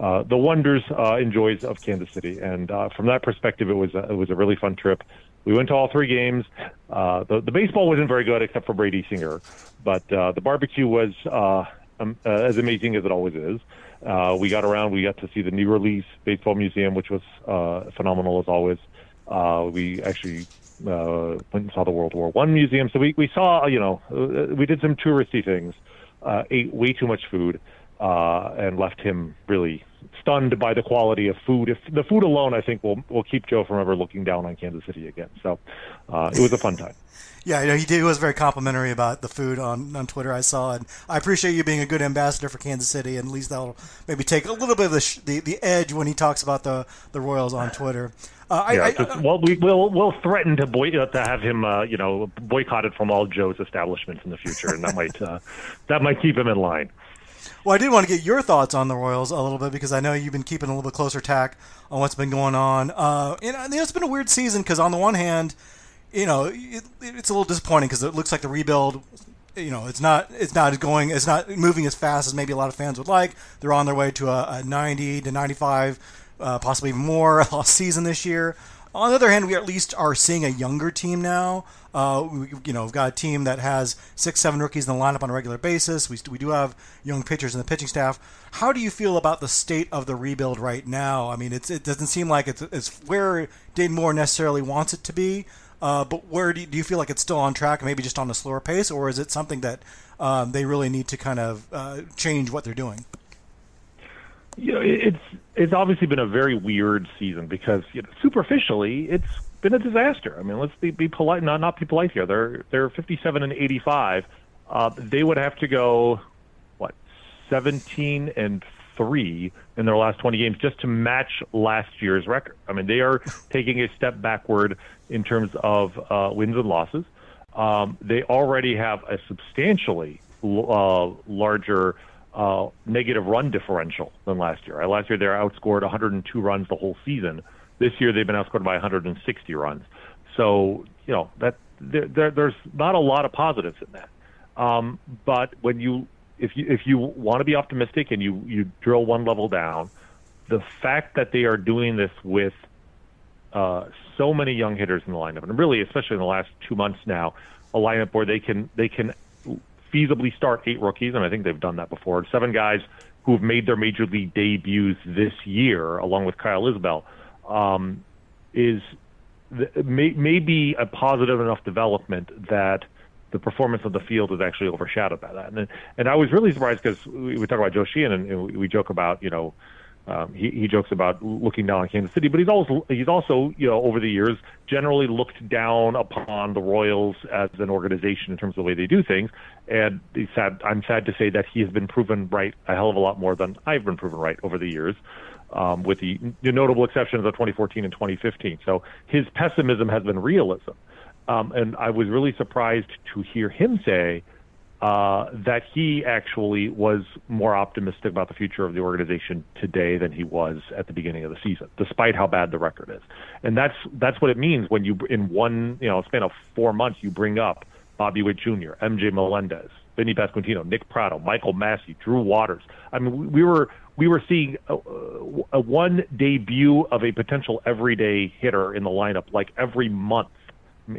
uh, the wonders uh, and joys of Kansas City. And uh, from that perspective, it was a, it was a really fun trip. We went to all three games. Uh, the, the baseball wasn't very good except for Brady Singer, but uh, the barbecue was uh, um, uh, as amazing as it always is. Uh, we got around. We got to see the Negro Leagues baseball museum, which was uh, phenomenal as always. Uh, we actually uh, went and saw the World War One museum. So we, we saw, you know, uh, we did some touristy things. Uh, ate way too much food uh, and left him really stunned by the quality of food. If the food alone, I think, will will keep Joe from ever looking down on Kansas City again. So uh, it was a fun time. Yeah, you know, he did. He was very complimentary about the food on, on Twitter. I saw, and I appreciate you being a good ambassador for Kansas City, and at least that'll maybe take a little bit of the sh- the, the edge when he talks about the, the Royals on Twitter. Uh, yeah, I, I, just, well, we will we'll threaten to boy, uh, to have him, uh, you know, boycotted from all Joe's establishments in the future, and that might uh, that might keep him in line. Well, I did want to get your thoughts on the Royals a little bit because I know you've been keeping a little bit closer tack on what's been going on. Uh, and you know, it's been a weird season because on the one hand, you know, it, it's a little disappointing because it looks like the rebuild, you know, it's not it's not going it's not moving as fast as maybe a lot of fans would like. They're on their way to a, a 90 to 95, uh, possibly even more season this year. On the other hand, we at least are seeing a younger team now. Uh, we, you know, we've got a team that has six, seven rookies in the lineup on a regular basis. We, we do have young pitchers in the pitching staff. How do you feel about the state of the rebuild right now? I mean, it doesn't seem like it's, it's where Dayton Moore necessarily wants it to be, uh, but where do you, do you feel like it's still on track, maybe just on a slower pace, or is it something that um, they really need to kind of uh, change what they're doing? You know, it's it's obviously been a very weird season because you know, superficially it's been a disaster. I mean, let's be, be polite, not not be polite here. They're they're 57 and 85. Uh, they would have to go what 17 and three in their last 20 games just to match last year's record. I mean, they are taking a step backward in terms of uh, wins and losses. Um, they already have a substantially uh, larger uh, negative run differential than last year. Last year, they were outscored 102 runs the whole season. This year, they've been outscored by 160 runs. So, you know, that there, there, there's not a lot of positives in that. Um, but when you if you if you want to be optimistic and you you drill one level down, the fact that they are doing this with uh, so many young hitters in the lineup, and really especially in the last two months now, a lineup where they can they can feasibly start eight rookies, and I think they've done that before. Seven guys who have made their major league debuts this year, along with Kyle Isbel, um, is may, may be a positive enough development that the performance of the field is actually overshadowed by that. And and I was really surprised because we, we talk about Joe Sheehan and, and we joke about you know um, he, he jokes about looking down on Kansas City, but he's also he's also you know over the years generally looked down upon the Royals as an organization in terms of the way they do things. And he's sad. I'm sad to say that he has been proven right a hell of a lot more than I've been proven right over the years. Um, with the, the notable exceptions of the 2014 and 2015. So his pessimism has been realism. Um, and I was really surprised to hear him say uh, that he actually was more optimistic about the future of the organization today than he was at the beginning of the season, despite how bad the record is. And that's that's what it means when you in one you know span of four months you bring up Bobby Witt Jr., MJ Melendez, Vinny Pasquantino, Nick Pratto, Michael Massey, Drew Waters. I mean, we were we were seeing a, a one debut of a potential everyday hitter in the lineup like every month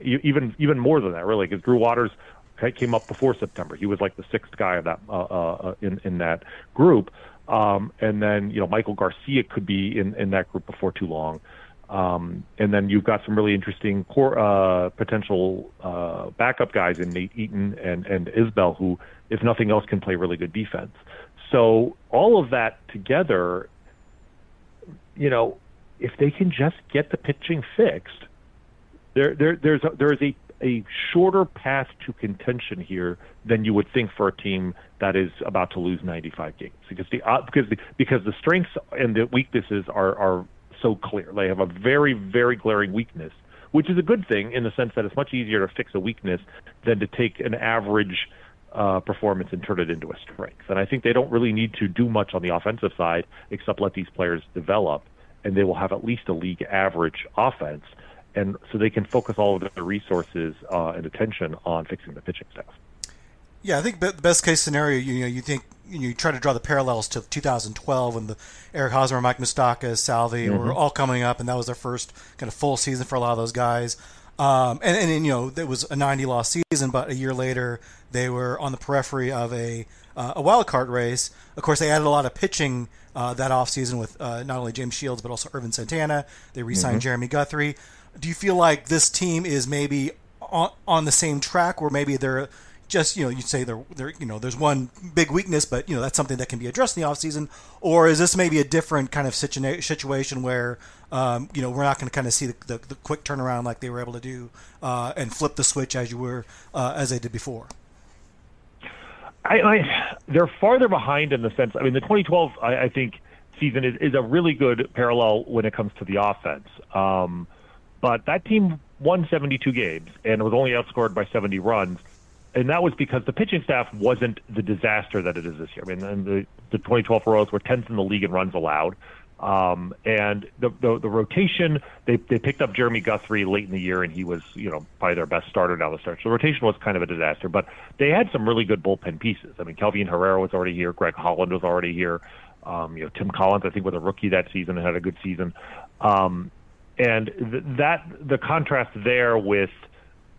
even even more than that, really, because Drew Waters came up before September. He was like the sixth guy of that uh, uh, in in that group, um, and then you know Maikel Garcia could be in in that group before too long. Um, and then you've got some really interesting core, uh, potential uh, backup guys in Nate Eaton and and Isbel, who, if nothing else, can play really good defense. So all of that together, you know, if they can just get the pitching fixed, there, there, there's a, there is a, a shorter path to contention here than you would think for a team that is about to lose 95 games because the uh, because the, because the strengths and the weaknesses are are so clear. They have a very very glaring weakness, which is a good thing in the sense that it's much easier to fix a weakness than to take an average uh, performance and turn it into a strength. And I think they don't really need to do much on the offensive side except let these players develop, and they will have at least a league average offense and so they can focus all of their resources uh, and attention on fixing the pitching staff. Yeah, I think the best case scenario, you know, you think you, try to draw the parallels to 2012 when the Eric Hosmer, Mike Moustakas, Salvy mm-hmm. were all coming up, and that was their first kind of full season for a lot of those guys. Um, and, and, you know, it was a 90 loss season, but a year later they were on the periphery of a uh, a wild card race. Of course, they added a lot of pitching uh, that offseason with uh, not only James Shields but also Ervin Santana. They re-signed mm-hmm. Jeremy Guthrie. Do you feel like this team is maybe on, on the same track, or maybe they're just you know you'd say there you know there's one big weakness but you know that's something that can be addressed in the offseason? Or is this maybe a different kind of situa- situation where um, you know we're not going to kind of see the, the, the, quick turnaround like they were able to do uh, and flip the switch as you were uh, as they did before? I, I, they're farther behind in the sense I mean the 2012 I, I think season is, is a really good parallel when it comes to the offense. Um, but that team won 72 games and was only outscored by 70 runs and that was because the pitching staff wasn't the disaster that it is this year. I mean, the, the 2012 Royals were 10th in the league in runs allowed. Um, and the, the, the rotation, they, they picked up Jeremy Guthrie late in the year, and he was, you know, probably their best starter down the stretch. So the rotation was kind of a disaster, but they had some really good bullpen pieces. I mean, Kelvin Herrera was already here, Greg Holland was already here. Um, you know, Tim Collins, I think, was a rookie that season and had a good season. Um, and th- that the contrast there with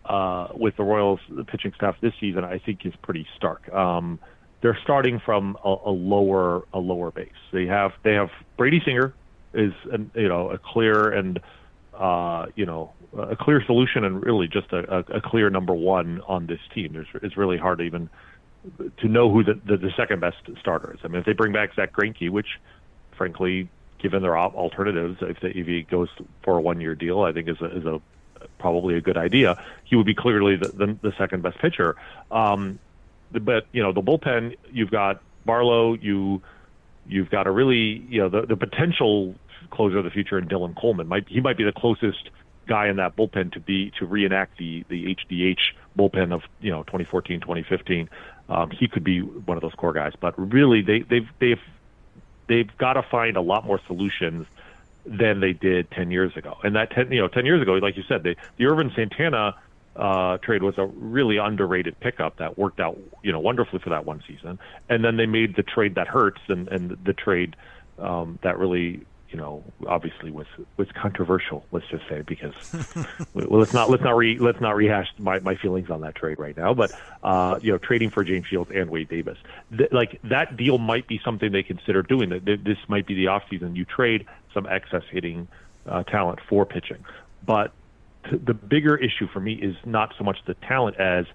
uh, with the Royals pitching staff this season, I think is pretty stark. Um, they're starting from a, a, lower a lower base. They have they have Brady Singer is an, you know a clear and uh, you know a clear solution and really just a, a, a clear number one on this team. There's, it's really hard to even to know who the, the, the second best starter is. I mean, if they bring back Zack Greinke, which frankly, given their alternatives, if, the EV goes for a one year deal, I think is a, is a probably a good idea. He would be clearly the, the, the second best pitcher. Um, but you know, the bullpen, you've got Barlow, you you've got a really you know the, the potential closer of the future in Dylan Coleman. Might he might be the closest guy in that bullpen to be to reenact the the HDH bullpen of you know 2014 2015. Um, he could be one of those core guys, but really they they've they've they've got to find a lot more solutions than they did 10 years ago. And that 10, you know, 10 years ago, like you said, they, the Ervin Santana uh, trade was a really underrated pickup that worked out, you know, wonderfully for that one season. And then they made the trade that hurts and, and the trade um, that really you know, obviously was was controversial. Let's just say because well, let's not let's not re let's not rehash my, my feelings on that trade right now. But uh, you know, trading for James Shields and Wade Davis, th- like that deal might be something they consider doing. That this might be the offseason. You trade some excess hitting uh, talent for pitching, but t- the bigger issue for me is not so much the talent as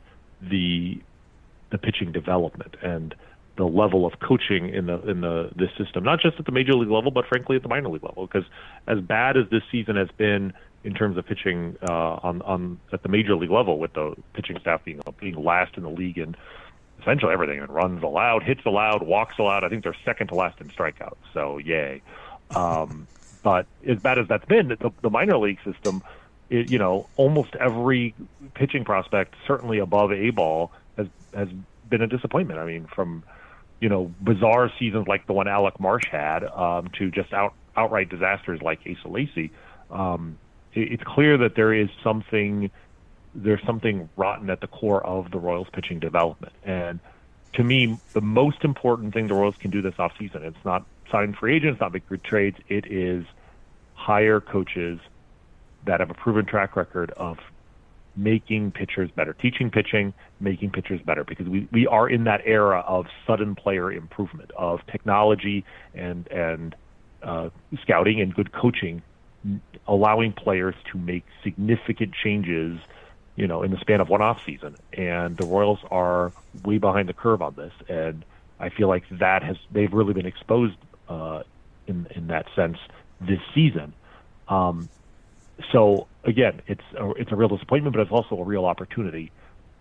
the the pitching development and the level of coaching in the in the this system, not just at the major league level, but frankly at the minor league level. Because as bad as this season has been in terms of pitching uh, on on at the major league level, with the pitching staff being being last in the league and essentially everything, and runs allowed, hits allowed, walks allowed. I think they're second to last in strikeouts. So yay. Um, but as bad as that's been, the, the minor league system, it, you know, almost every pitching prospect, certainly above a ball, has has been a disappointment. I mean, from you know, bizarre seasons like the one Alec Marsh had um, to just out outright disasters like Asa Lacy, um, it, it's clear that there is something there's something rotten at the core of the Royals pitching development. And to me, the most important thing the Royals can do this offseason, it's not sign free agents, not make good trades, it is hire coaches that have a proven track record of making pitchers better, teaching pitching, making pitchers better, because we, we are in that era of sudden player improvement, of technology and and uh, scouting and good coaching, allowing players to make significant changes, you know, in the span of one off season. And the Royals are way behind the curve on this, and I feel like that has they've really been exposed uh, in in that sense this season. Um, so again, it's a, it's a real disappointment, but it's also a real opportunity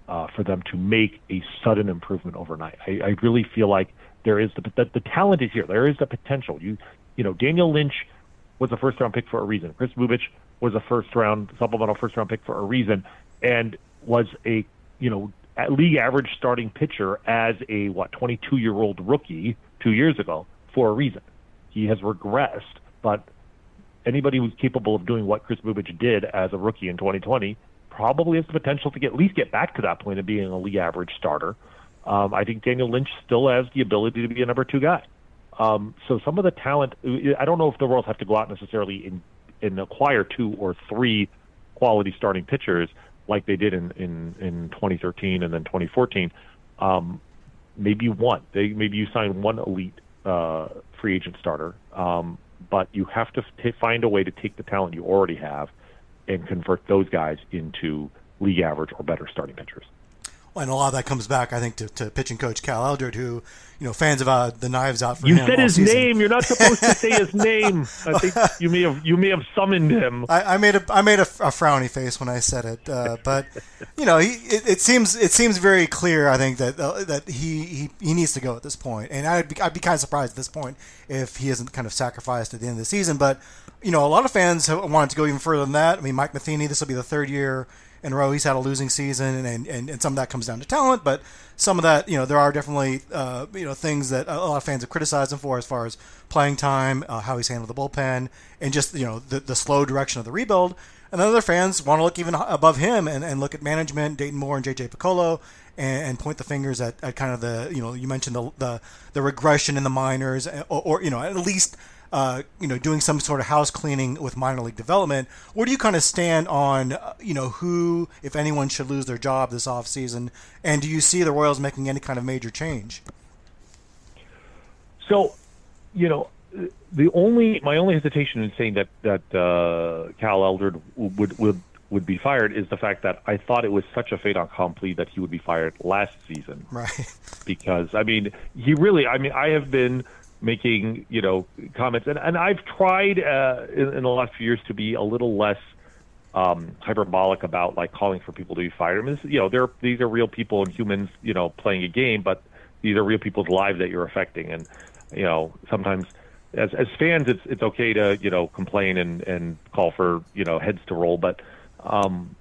uh, for them to make a sudden improvement overnight. I, I really feel like there is the, the the talent is here. There is the potential. You you know Daniel Lynch was a first round pick for a reason. Kris Bubic was a first round supplemental first round pick for a reason, and was a you know league average starting pitcher as a what 22 year old rookie two years ago for a reason. He has regressed, but anybody who's capable of doing what Kris Bubic did as a rookie in 2020 probably has the potential to get, at least get back to that point of being a league average starter. Um, I think Daniel Lynch still has the ability to be a number two guy. Um, so some of the talent, I don't know if the Royals have to go out necessarily in, and acquire two or three quality starting pitchers like they did in, in, in 2013 and then 2014. Um, maybe one. They maybe you sign one elite uh, free agent starter, um, but you have to t- find a way to take the talent you already have and convert those guys into league average or better starting pitchers and a lot of that comes back, I think, to, to pitching coach Cal Eldred, who, you know, fans of uh, the knives out for you him. said his season. name. You're not supposed to say his name. I think you may have you may have summoned him. I, I made a I made a, a, frowny face when I said it, uh, but you know, he it, it, seems it seems very clear. I think that uh, that he, he he needs to go at this point, and I'd be, I'd be kind of surprised at this point if he isn't kind of sacrificed at the end of the season. But you know, a lot of fans have wanted to go even further than that. I mean, Mike Matheny, this will be the third year in a row. He's had a losing season, and, and, and some of that comes down to talent, but some of that, you know, there are definitely, uh, you know, things that a lot of fans have criticized him for as far as playing time, uh, how he's handled the bullpen, and just, you know, the, the slow direction of the rebuild. And then other fans want to look even above him and, and look at management, Dayton Moore and JJ Picollo, and, and point the fingers at, at kind of the, you know, you mentioned the, the, the regression in the minors, or, or you know, at least – uh, you know, doing some sort of house cleaning with minor league development. Where do you kind of stand on, uh, you know, who, if anyone, should lose their job this offseason? And do you see the Royals making any kind of major change? So, you know, the only my only hesitation in saying that that uh, Cal Eldred would would would be fired is the fact that I thought it was such a fait accompli that he would be fired last season. Right. Because I mean, he really. I mean, I have been making you know comments, and and I've tried uh, in, in the last few years to be a little less um, hyperbolic about like calling for people to be fired. I mean, this, you know, they're these are real people and humans, you know, playing a game, but these are real people's lives that you're affecting, and you know, sometimes as as fans, it's it's okay to you know complain and and call for you know heads to roll, but um,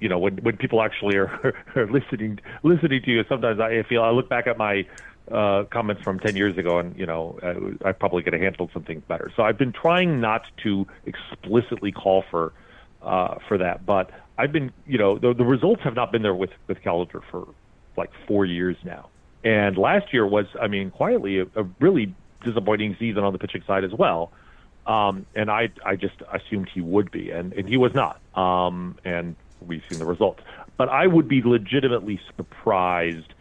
you know when when people actually are, are listening listening to you, sometimes I feel I look back at my uh, comments from 10 years ago, and you know, I, I probably could have handled some things better. So I've been trying not to explicitly call for uh, for that, but I've been, you know, the, the results have not been there with with Cal Eldred for like four years now. And last year was, I mean, quietly a, a really disappointing season on the pitching side as well. Um, and I, I just assumed he would be, and, and he was not. Um, and we've seen the results. But I would be legitimately surprised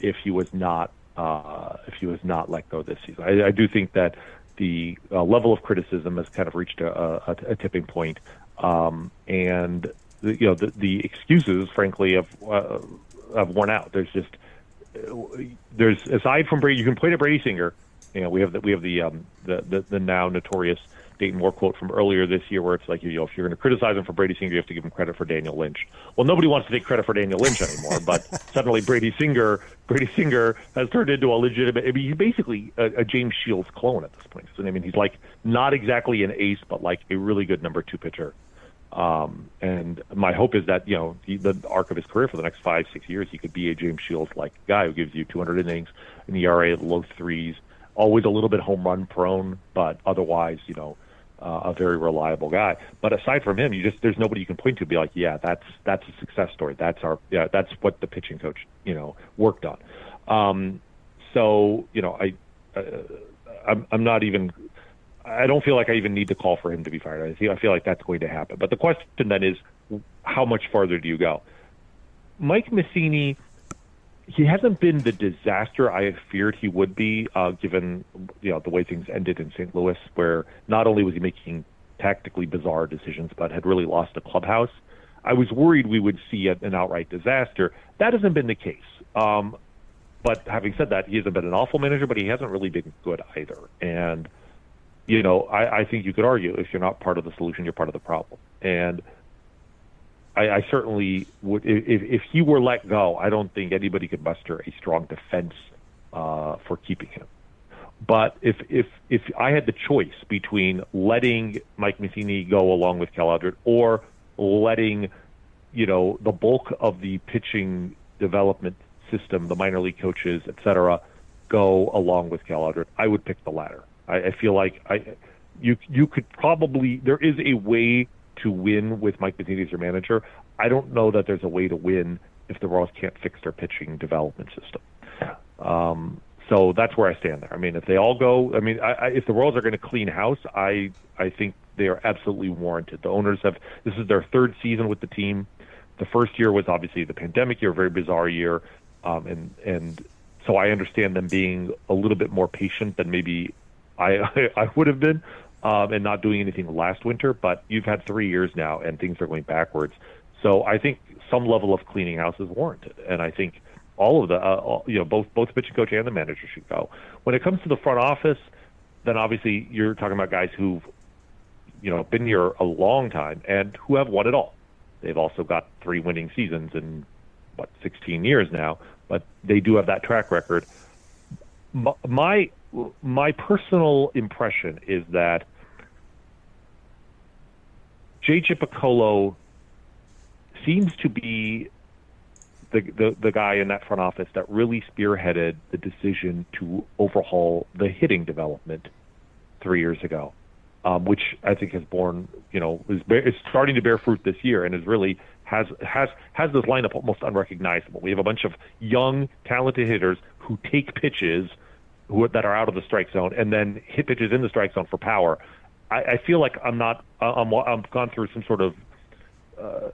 if he was not uh, if he was not let go this season. I, I do think that the uh, level of criticism has kind of reached a, a, a tipping point, um, and the, you know the, the excuses, frankly, have uh, have worn out. There's just there's aside from Brady, you can point at Brady Singer. You know, we have the, we have the um, the, the the now notorious Dayton Moore quote from earlier this year, where it's like, you know, if you're going to criticize him for Brady Singer, you have to give him credit for Daniel Lynch. Well, nobody wants to take credit for Daniel Lynch anymore, but suddenly Brady Singer, Brady Singer has turned into a legitimate. I mean, he's basically a, a James Shields clone at this point. So, I mean, he's like not exactly an ace, but like a really good number two pitcher. Um, and my hope is that you know the, the arc of his career for the next five, six years, he could be a James Shields like guy who gives you 200 innings, an ERA low threes, always a little bit home run prone, but otherwise, you know, uh, a very reliable guy. But aside from him, you just there's nobody you can point to be like, yeah, that's that's a success story. That's our yeah, that's what the pitching coach you know worked on. Um, so you know, I uh, I'm, I'm not even. I don't feel like I even need to call for him to be fired. I feel I feel like that's going to happen. But the question then is, how much farther do you go? Mike Matheny he hasn't been the disaster I feared he would be, uh, given you know the way things ended in St. Louis, where not only was he making tactically bizarre decisions, but had really lost the clubhouse. I was worried we would see an outright disaster. That hasn't been the case. Um, but having said that, he hasn't been an awful manager, but he hasn't really been good either. And you know, I, I think you could argue if you're not part of the solution, you're part of the problem. And I, I certainly would. If, if he were let go, I don't think anybody could muster a strong defense uh, for keeping him. But if if if I had the choice between letting Mike Matheny go along with Cal Eldred or letting you know the bulk of the pitching development system, the minor league coaches, et cetera, go along with Cal Eldred, I would pick the latter. I, I feel like I you you could probably there is a way to win with Mike Matheny as your manager. I don't know that there's a way to win if the Royals can't fix their pitching development system. Um, so that's where I stand there. I mean, if they all go, I mean, I, I, if the Royals are going to clean house, I I think they are absolutely warranted. The owners have this is their third season with the team. The first year was obviously the pandemic year, a very bizarre year, um, and and so I understand them being a little bit more patient than maybe I, I would have been, um, and not doing anything last winter. But you've had three years now, and things are going backwards. So I think some level of cleaning house is warranted, and I think all of the uh, all, you know both both the pitching coach and the manager should go. When it comes to the front office, then obviously you're talking about guys who've you know been here a long time and who have won it all. They've also got three winning seasons in what 16 years now, but they do have that track record. My my personal impression is that JJ Picollo seems to be the, the, the guy in that front office that really spearheaded the decision to overhaul the hitting development three years ago, um, which I think has borne, you know, is, is starting to bear fruit this year and is really has has has this lineup almost unrecognizable. We have a bunch of young, talented hitters who take pitches who that are out of the strike zone and then hit pitches in the strike zone for power. I, I feel like I'm not I'm I'm gone through some sort of uh,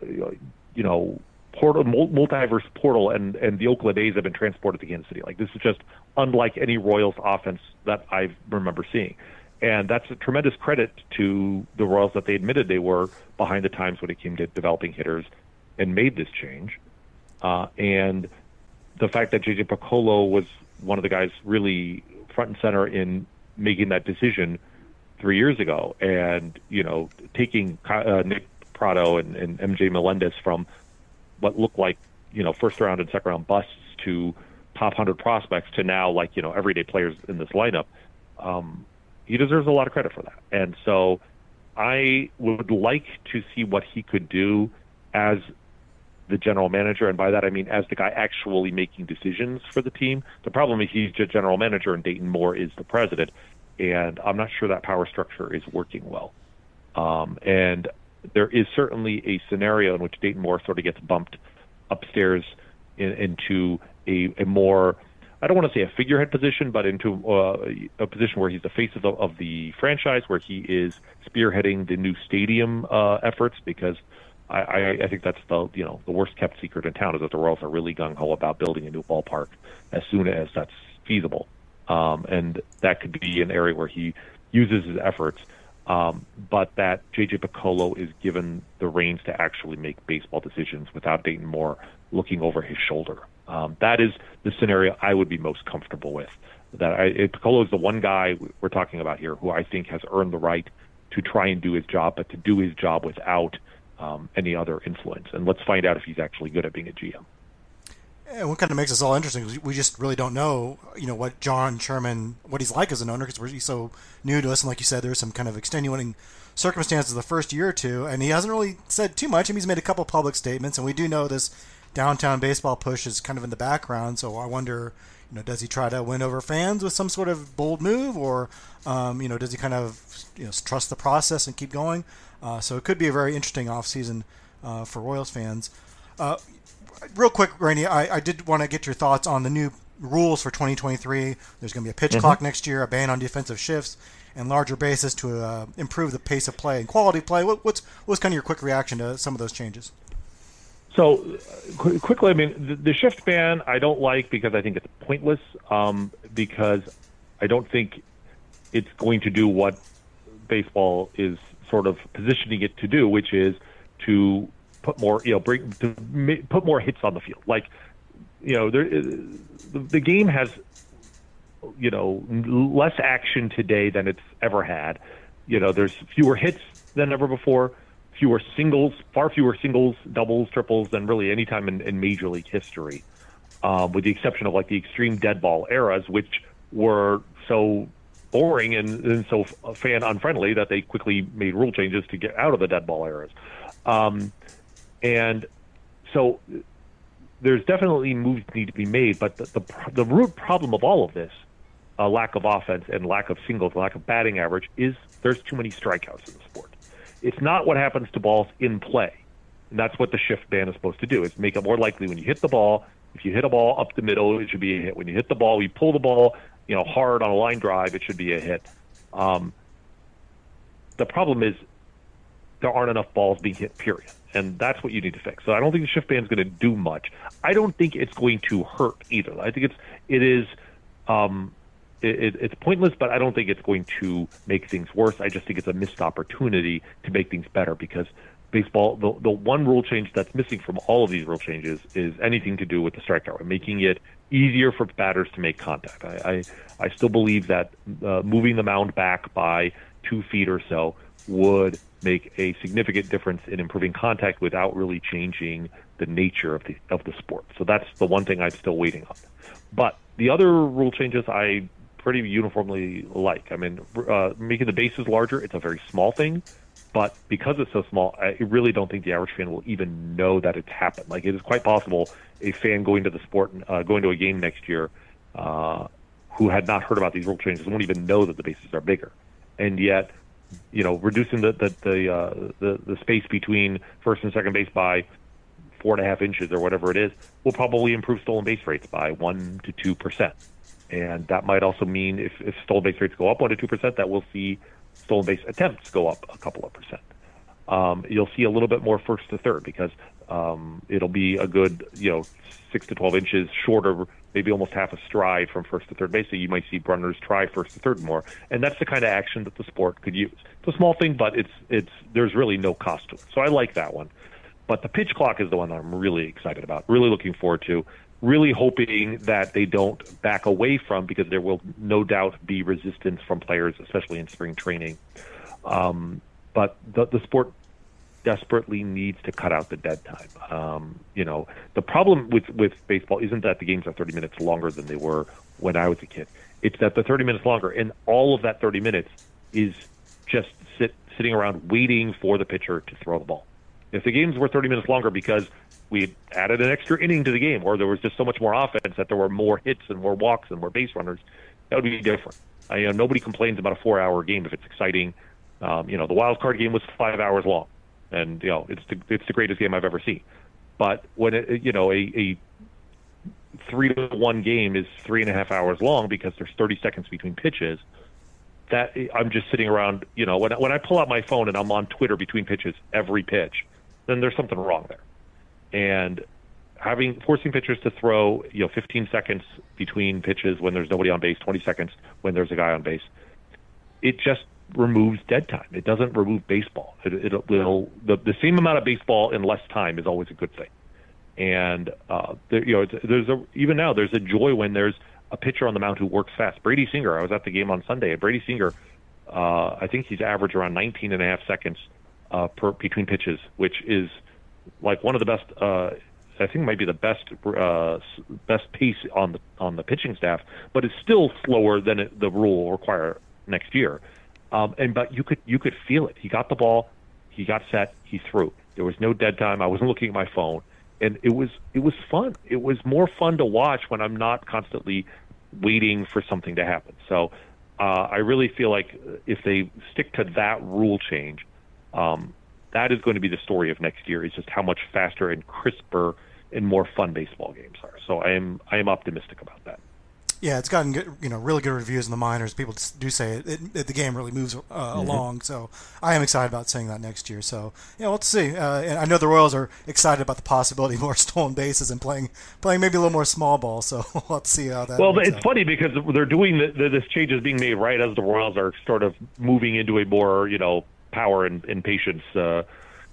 you know portal multiverse portal and and the Oakland A's have been transported to Kansas City. Like this is just unlike any Royals offense that I remember seeing. And that's a tremendous credit to the Royals that they admitted they were behind the times when it came to developing hitters and made this change. Uh, and the fact that JJ Picollo was one of the guys really front and center in making that decision three years ago, and you know taking uh, Nick Pratto and, and MJ Melendez from what looked like you know first round and second round busts to top hundred prospects to now like you know everyday players in this lineup. Um, he deserves a lot of credit for that, and so I would like to see what he could do as the general manager, and by that I mean as the guy actually making decisions for the team. The problem is he's just general manager, and Dayton Moore is the president, and I'm not sure that power structure is working well. Um, and there is certainly a scenario in which Dayton Moore sort of gets bumped upstairs in, into a, a more I don't want to say a figurehead position, but into uh, a position where he's the face of the, of the franchise, where he is spearheading the new stadium uh, efforts. Because I, I, I think that's the you know the worst kept secret in town is that the Royals are really gung ho about building a new ballpark as soon as that's feasible, um, and that could be an area where he uses his efforts. Um, but that JJ Picollo is given the reins to actually make baseball decisions without Dayton Moore looking over his shoulder. Um, that is the scenario I would be most comfortable with. That I, Picollo is the one guy we're talking about here who I think has earned the right to try and do his job, but to do his job without um, any other influence. And let's find out if he's actually good at being a GM. And what kind of makes us all interesting is we just really don't know, you know, what John Sherman, what he's like as an owner, because he's so new to us. And like you said, there's some kind of extenuating circumstances the first year or two, and he hasn't really said too much. I mean, he's made a couple public statements, and we do know this downtown baseball push is kind of in the background. So I wonder, you know, does he try to win over fans with some sort of bold move, or um, you know, does he kind of you know trust the process and keep going? Uh, so it could be a very interesting offseason uh, for Royals fans. Uh, real quick, Rany, I, I did want to get your thoughts on the new rules for 2023. There's going to be a pitch mm-hmm. clock next year, a ban on defensive shifts, and larger bases to uh, improve the pace of play and quality play. What, what's what's kind of your quick reaction to some of those changes? So, qu- quickly, I mean, the, the, shift ban I don't like because I think it's pointless. Um, because I don't think it's going to do what baseball is sort of positioning it to do, which is to put more, you know, bring to put more hits on the field. Like, you know, there, the, the game has, you know, less action today than it's ever had. You know, there's fewer hits than ever before, fewer singles, far fewer singles, doubles, triples than really any time in, in Major League history, um, with the exception of like the extreme dead ball eras, which were so boring and, and so fan unfriendly that they quickly made rule changes to get out of the dead ball eras. Um, and so there's definitely moves need to be made, but the, the, the root problem of all of this, a lack of offense and lack of singles, lack of batting average, is there's too many strikeouts in the sport. It's not what happens to balls in play. And that's what the shift ban is supposed to do, is make it more likely when you hit the ball If you hit a ball up the middle, it should be a hit. When you hit the ball, you pull the ball, you know, hard on a line drive, it should be a hit. Um, the problem is there aren't enough balls being hit. Period, and that's what you need to fix. So I don't think the shift band is going to do much. I don't think it's going to hurt either. I think it's it is. Um, it, it's pointless, but I don't think it's going to make things worse. I just think it's a missed opportunity to make things better because baseball, the, the one rule change that's missing from all of these rule changes is anything to do with the strikeout, making it easier for batters to make contact. I, I, I still believe that uh, moving the mound back by two feet or so would make a significant difference in improving contact without really changing the nature of the of the sport. So that's the one thing I'm still waiting on. But the other rule changes I pretty uniformly like. I mean, uh, making the bases larger, it's a very small thing, but because it's so small, I really don't think the average fan will even know that it's happened. Like it is quite possible a fan going to the sport, uh, going to a game next year, uh, who had not heard about these rule changes won't even know that the bases are bigger, and yet you know, reducing the the the, uh, the the space between first and second base by four and a half inches or whatever it is will probably improve stolen base rates by one to two percent. And that might also mean if, if stolen base rates go up one to two percent, that we'll see stolen base attempts go up a couple of percent. Um, you'll see a little bit more first to third because um, it'll be a good, you know, six to twelve inches shorter maybe almost half a stride from first to third base. So you might see runners try first to third more, and that's the kind of action that the sport could use. It's a small thing, but it's it's there's really no cost to it. So I like that one. But the pitch clock is the one that I'm really excited about. Really looking forward to. Really hoping that they don't back away from because there will no doubt be resistance from players, especially in spring training. Um, but the, the sport desperately needs to cut out the dead time. Um, you know, the problem with with baseball isn't that the games are 30 minutes longer than they were when I was a kid. It's that the 30 minutes longer, and all of that 30 minutes is just sit sitting around waiting for the pitcher to throw the ball. If the games were 30 minutes longer because we added an extra inning to the game, or there was just so much more offense that there were more hits and more walks and more base runners, that would be different. I, you know, nobody complains about a four-hour game if it's exciting. Um, you know, the wild card game was five hours long and you know it's the it's the greatest game I've ever seen. But when it you know a, a three to one game is three and a half hours long because there's 30 seconds between pitches. That I'm just sitting around, you know, when when I pull out my phone and I'm on Twitter between pitches every pitch, then there's something wrong there. And having forcing pitchers to throw, you know, 15 seconds between pitches when there's nobody on base, 20 seconds when there's a guy on base, it just removes dead time. It doesn't remove baseball. It, it will the, the same amount of baseball in less time is always a good thing. And uh, there, you know, there's a even now there's a joy when there's a pitcher on the mound who works fast. Brady Singer, I was at the game on Sunday, Brady Singer, uh, I think he's averaged around 19 and a half seconds uh, per between pitches, which is like one of the best. Uh, I think might be the best uh, best pace on the on the pitching staff, but it's still slower than it, the rule will require next year. Um, and but you could you could feel it. He got the ball, he got set, he threw. There was no dead time. I wasn't looking at my phone, and it was it was fun. It was more fun to watch when I'm not constantly waiting for something to happen. So uh, I really feel like if they stick to that rule change, um, that is going to be the story of next year. Is just how much faster and crisper and more fun baseball games are. So I am I am optimistic about that. Yeah, it's gotten good, you know really good reviews in the minors. People do say it, it, it the game really moves uh, mm-hmm. along. So I am excited about seeing that next year. So yeah, let's see. Uh, and I know the Royals are excited about the possibility of more stolen bases and playing playing maybe a little more small ball. So let's see how that. Well, it's out. funny because they're doing the, the, this change is being made right as the Royals are sort of moving into a more you know power and, and patience. Uh,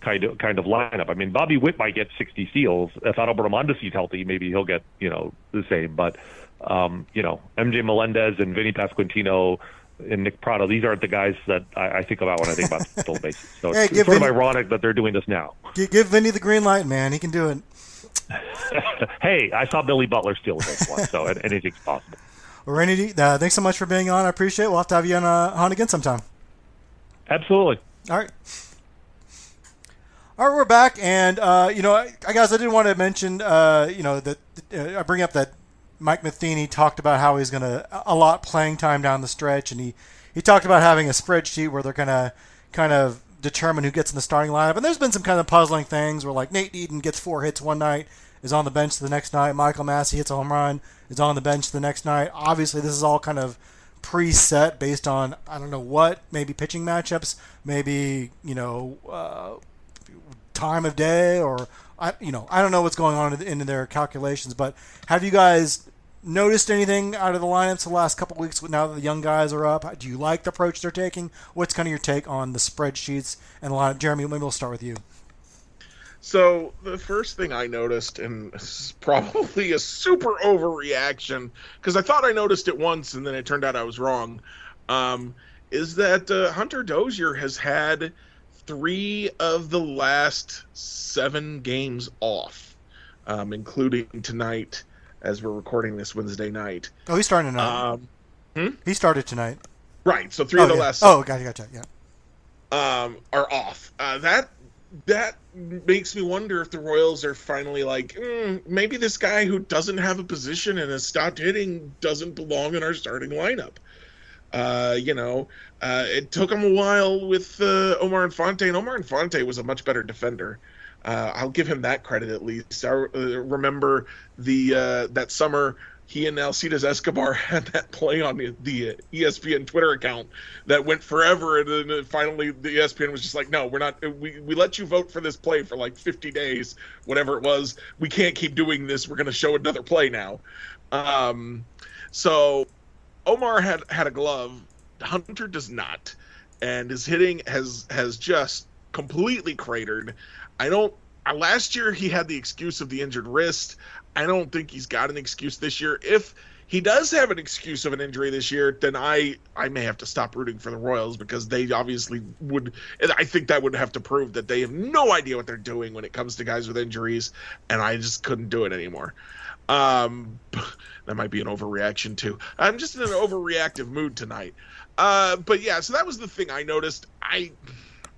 kind of kind of lineup. I mean, Bobby Witt might get 60 steals. If Alberto Mondesi's healthy, maybe he'll get you know the same. But um, you know, MJ Melendez and Vinny Pasquantino and Nick Pratto, these aren't the guys that I, I think about when I think about stolen bases. So hey, it's, it's sort Vinny, of ironic that they're doing this now. Give Vinny the green light, man. He can do it. hey, I saw Billy Butler steal a base one, so anything's possible. Well, Randy, uh, thanks so much for being on. I appreciate it. We'll have to have you on, uh, on again sometime. Absolutely. All right. All right, we're back, and uh, you know, I, guys, I didn't want to mention, uh, you know, that uh, I bring up that Mike Matheny talked about how he's going to allot playing time down the stretch, and he, he talked about having a spreadsheet where they're going to kind of determine who gets in the starting lineup. And there's been some kind of puzzling things where like Nate Eaton gets four hits one night, is on the bench the next night. Michael Massey hits a home run, is on the bench the next night. Obviously, this is all kind of preset based on I don't know what, maybe pitching matchups, maybe you know uh, time of day, or I you know I don't know what's going on in, their calculations. But have you guys noticed anything out of the lineups the last couple weeks now that the young guys are up? Do you like the approach they're taking? What's kind of your take on the spreadsheets and the lineup? Jeremy, maybe we'll start with you. So the first thing I noticed, and probably a super overreaction, because I thought I noticed it once and then it turned out I was wrong, um, is that uh, Hunter Dozier has had three of the last seven games off, um, including tonight as we're recording this Wednesday night. Oh, he's starting tonight. Um, hmm? He started tonight. Right. So three oh, of the yeah. last. Oh, gotcha, gotcha. Yeah. Um, are off. Uh, that that makes me wonder if the Royals are finally like, mm, maybe this guy who doesn't have a position and has stopped hitting doesn't belong in our starting lineup. Uh, you know, uh, it took him a while with uh, Omar Infante, and Omar Infante was a much better defender. Uh, I'll give him that credit at least. I uh, remember the uh, that summer he and Alcides Escobar had that play on the, the ESPN Twitter account that went forever, and then finally the ESPN was just like, "No, we're not. We we let you vote for this play for like 50 days, whatever it was. We can't keep doing this. We're going to show another play now." Um, so Omar had had a glove. Hunter does not, and his hitting has has just completely cratered. I don't. Last year he had the excuse of the injured wrist. I don't think he's got an excuse this year. If he does have an excuse of an injury this year, then I I may have to stop rooting for the Royals because they obviously would. I think that would have to prove that they have no idea what they're doing when it comes to guys with injuries, and I just couldn't do it anymore. Um, that might be an overreaction too. I'm just in an overreactive mood tonight. Uh, but yeah, so that was the thing I noticed. I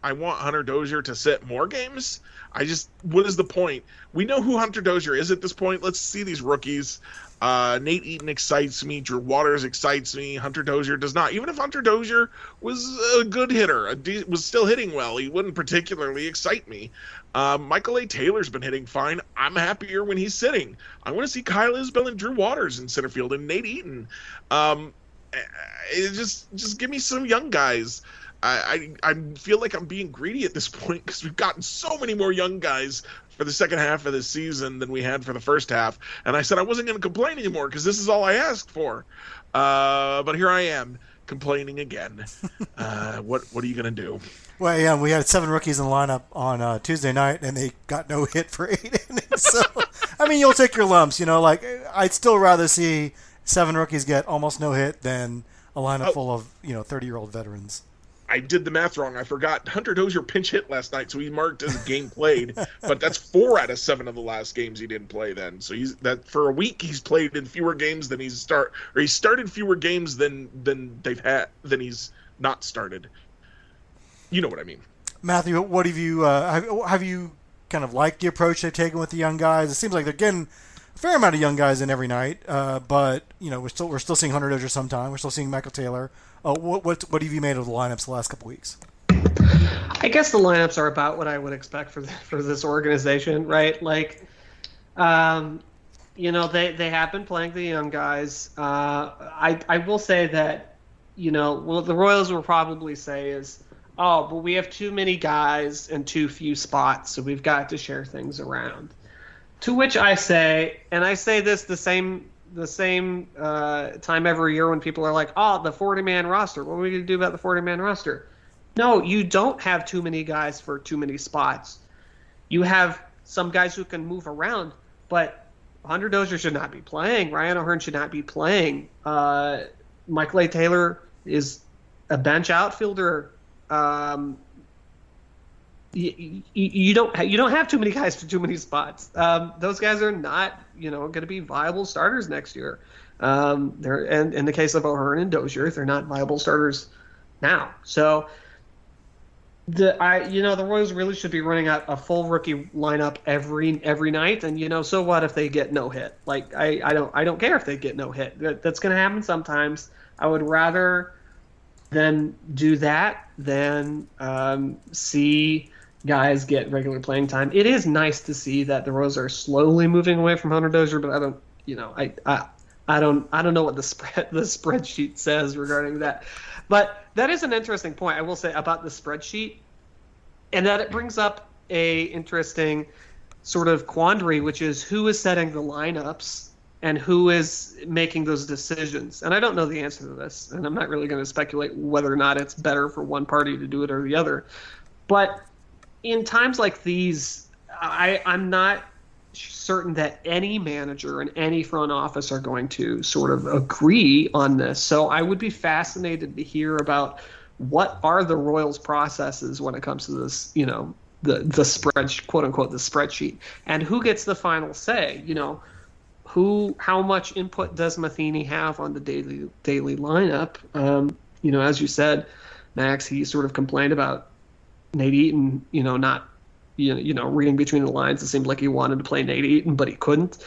I want Hunter Dozier to sit more games. I just, what is the point? We know who Hunter Dozier is at this point. Let's see these rookies. Uh, Nate Eaton excites me. Drew Waters excites me. Hunter Dozier does not. Even if Hunter Dozier was a good hitter, de- was still hitting well, he wouldn't particularly excite me. Uh, Michael A. Taylor's been hitting fine. I'm happier when he's sitting. I want to see Kyle Isbel and Drew Waters in center field and Nate Eaton. Um, just, just give me some young guys. I, I, I feel like I'm being greedy at this point because we've gotten so many more young guys for the second half of the season than we had for the first half. And I said I wasn't going to complain anymore because this is all I asked for. Uh, but here I am complaining again. uh, what what are you going to do? Well, yeah, we had seven rookies in the lineup on uh, Tuesday night, and they got no hit for eight innings. So, I mean, you'll take your lumps. You know, like I'd still rather see seven rookies get almost no hit than a lineup oh. full of you know thirty year old veterans. I did the math wrong. I forgot Hunter Dozier pinch hit last night, so he marked as a game played. but that's four out of seven of the last games he didn't play. Then, so he's that for a week he's played in fewer games than he's start or he started fewer games than than they've had than he's not started. You know what I mean, Matthew? What have you uh, have, have you kind of liked the approach they've taken with the young guys? It seems like they're getting a fair amount of young guys in every night, uh, but you know we're still we're still seeing Hunter Dozier sometime. We're still seeing Michael Taylor. Uh, what, what what have you made of the lineups the last couple weeks? I guess the lineups are about what I would expect for for this organization, right? Like, um, you know, they they have been playing the young guys. Uh, I I will say that, you know, what the Royals will probably say is, oh, but we have too many guys and too few spots, so we've got to share things around. To which I say, and I say this the same the same uh, time every year when people are like, "Oh, the 40 man roster. What are we going to do about the 40 man roster?" No, you don't have too many guys for too many spots. You have some guys who can move around, but Hunter Dozier should not be playing. Ryan O'Hearn should not be playing. Uh, Michael A. Taylor is a bench outfielder. Um, you, you, don't you don't have too many guys for too many spots. Um, those guys are not you know going to be viable starters next year. Um, they're and in the case of O'Hearn and Dozier, they're not viable starters now. So the I you know the Royals really should be running out a full rookie lineup every every night. And you know so what if they get no hit? Like I I don't I don't care if they get no hit. That, that's going to happen sometimes. I would rather than do that than um, see guys get regular playing time. It is nice to see that the Royals are slowly moving away from Hunter Dozier, but I don't, you know, I, I, I don't, I don't know what the spread the spreadsheet says regarding that. But that is an interesting point. I will say about the spreadsheet, and that it brings up a interesting sort of quandary, which is who is setting the lineups and who is making those decisions. And I don't know the answer to this, and I'm not really going to speculate whether or not it's better for one party to do it or the other. But in times like these, I, I'm not certain that any manager and any front office are going to sort of agree on this. So I would be fascinated to hear about what are the Royals processes when it comes to this, you know, the the spread quote unquote the spreadsheet and who gets the final say, you know, who how much input does Matheny have on the daily daily lineup? Um, you know, as you said, Max, he sort of complained about Nate Eaton, you know, not you know, you know, reading between the lines, it seemed like he wanted to play Nate Eaton, but he couldn't.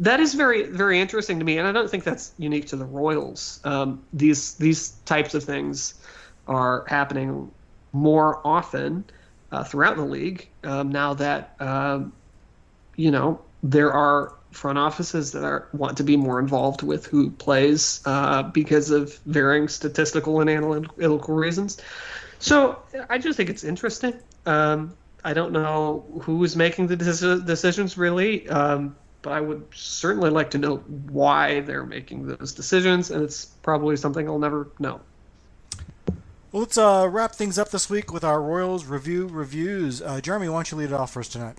That is very, very interesting to me, and I don't think that's unique to the Royals. Um, these these types of things are happening more often uh, throughout the league um, now that um, you know there are front offices that are want to be more involved with who plays uh, because of varying statistical and analytical reasons. So I just think it's interesting. Um, I don't know who's making the decisions really, um, but I would certainly like to know why they're making those decisions, and it's probably something I'll never know. Well, let's uh, wrap things up this week with our Royals review reviews. Uh, Jeremy, why don't you lead it off for us tonight?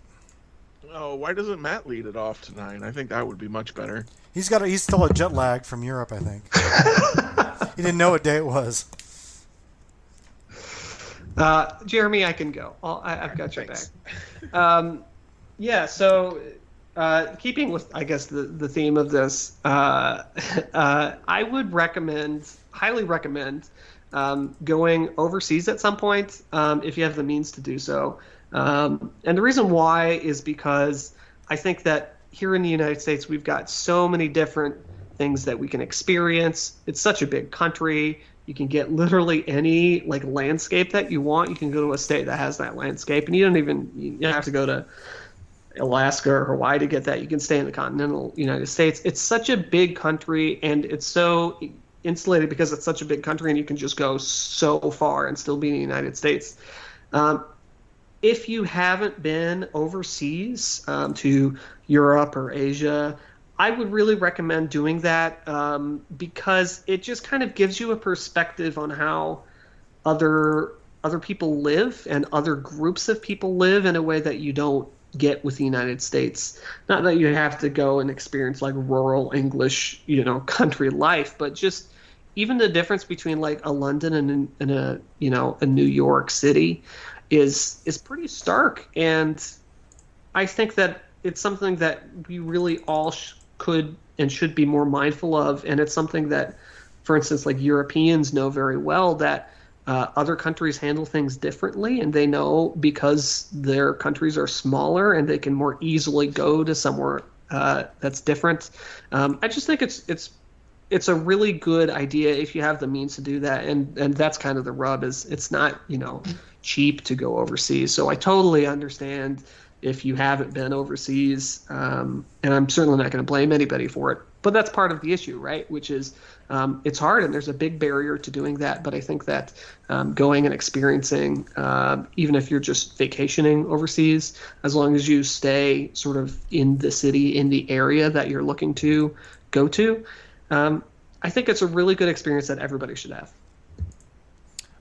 Oh, why doesn't Matt lead it off tonight? I think that would be much better. He's got a, he's still a jet lag from Europe, I think. he didn't know what day it was. Uh, Jeremy, I can go. I'll, I, have got your Thanks. back. Um, yeah, so uh, keeping with, I guess, the, the theme of this, uh, uh, I would recommend, highly recommend, um, going overseas at some point um, if you have the means to do so. Um, and the reason why is because I think that here in the United States, we've got so many different things that we can experience. It's such a big country. You can get literally any like landscape that you want. You can go to a state that has that landscape, and you don't even you don't have to go to Alaska or Hawaii to get that. You can stay in the continental United States. It's such a big country, and it's so insulated because it's such a big country, and you can just go so far and still be in the United States. Um, if you haven't been overseas um, to Europe or Asia, I would really recommend doing that um, because it just kind of gives you a perspective on how other other people live and other groups of people live in a way that you don't get with the United States. Not that you have to go and experience like rural English, you know, country life, but just even the difference between like a London and, and a you know a New York City is is pretty stark, and I think that it's something that we really all sh- could and should be more mindful of. And it's something that, for instance, like Europeans know very well that uh, other countries handle things differently, and they know because their countries are smaller and they can more easily go to somewhere uh, that's different. Um, I just think it's it's it's a really good idea if you have the means to do that, and and that's kind of the rub is it's not you know cheap to go overseas. So I totally understand if you haven't been overseas. Um, and I'm certainly not going to blame anybody for it. But that's part of the issue, right? Which is um, it's hard and there's a big barrier to doing that. But I think that um, going and experiencing, uh, even if you're just vacationing overseas, as long as you stay sort of in the city, in the area that you're looking to go to, um, I think it's a really good experience that everybody should have.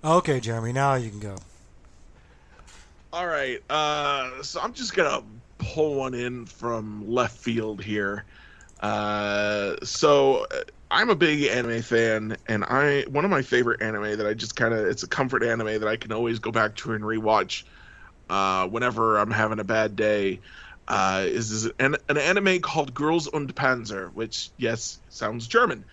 Okay, Jeremy, now you can go. All right. Uh, so I'm just gonna pull one in from left field here. Uh, so uh, I'm a big anime fan, and I one of my favorite anime that I just kind of it's a comfort anime that I can always go back to and rewatch uh, whenever I'm having a bad day. Uh, is, is an, an anime called Girls und Panzer, which yes sounds German,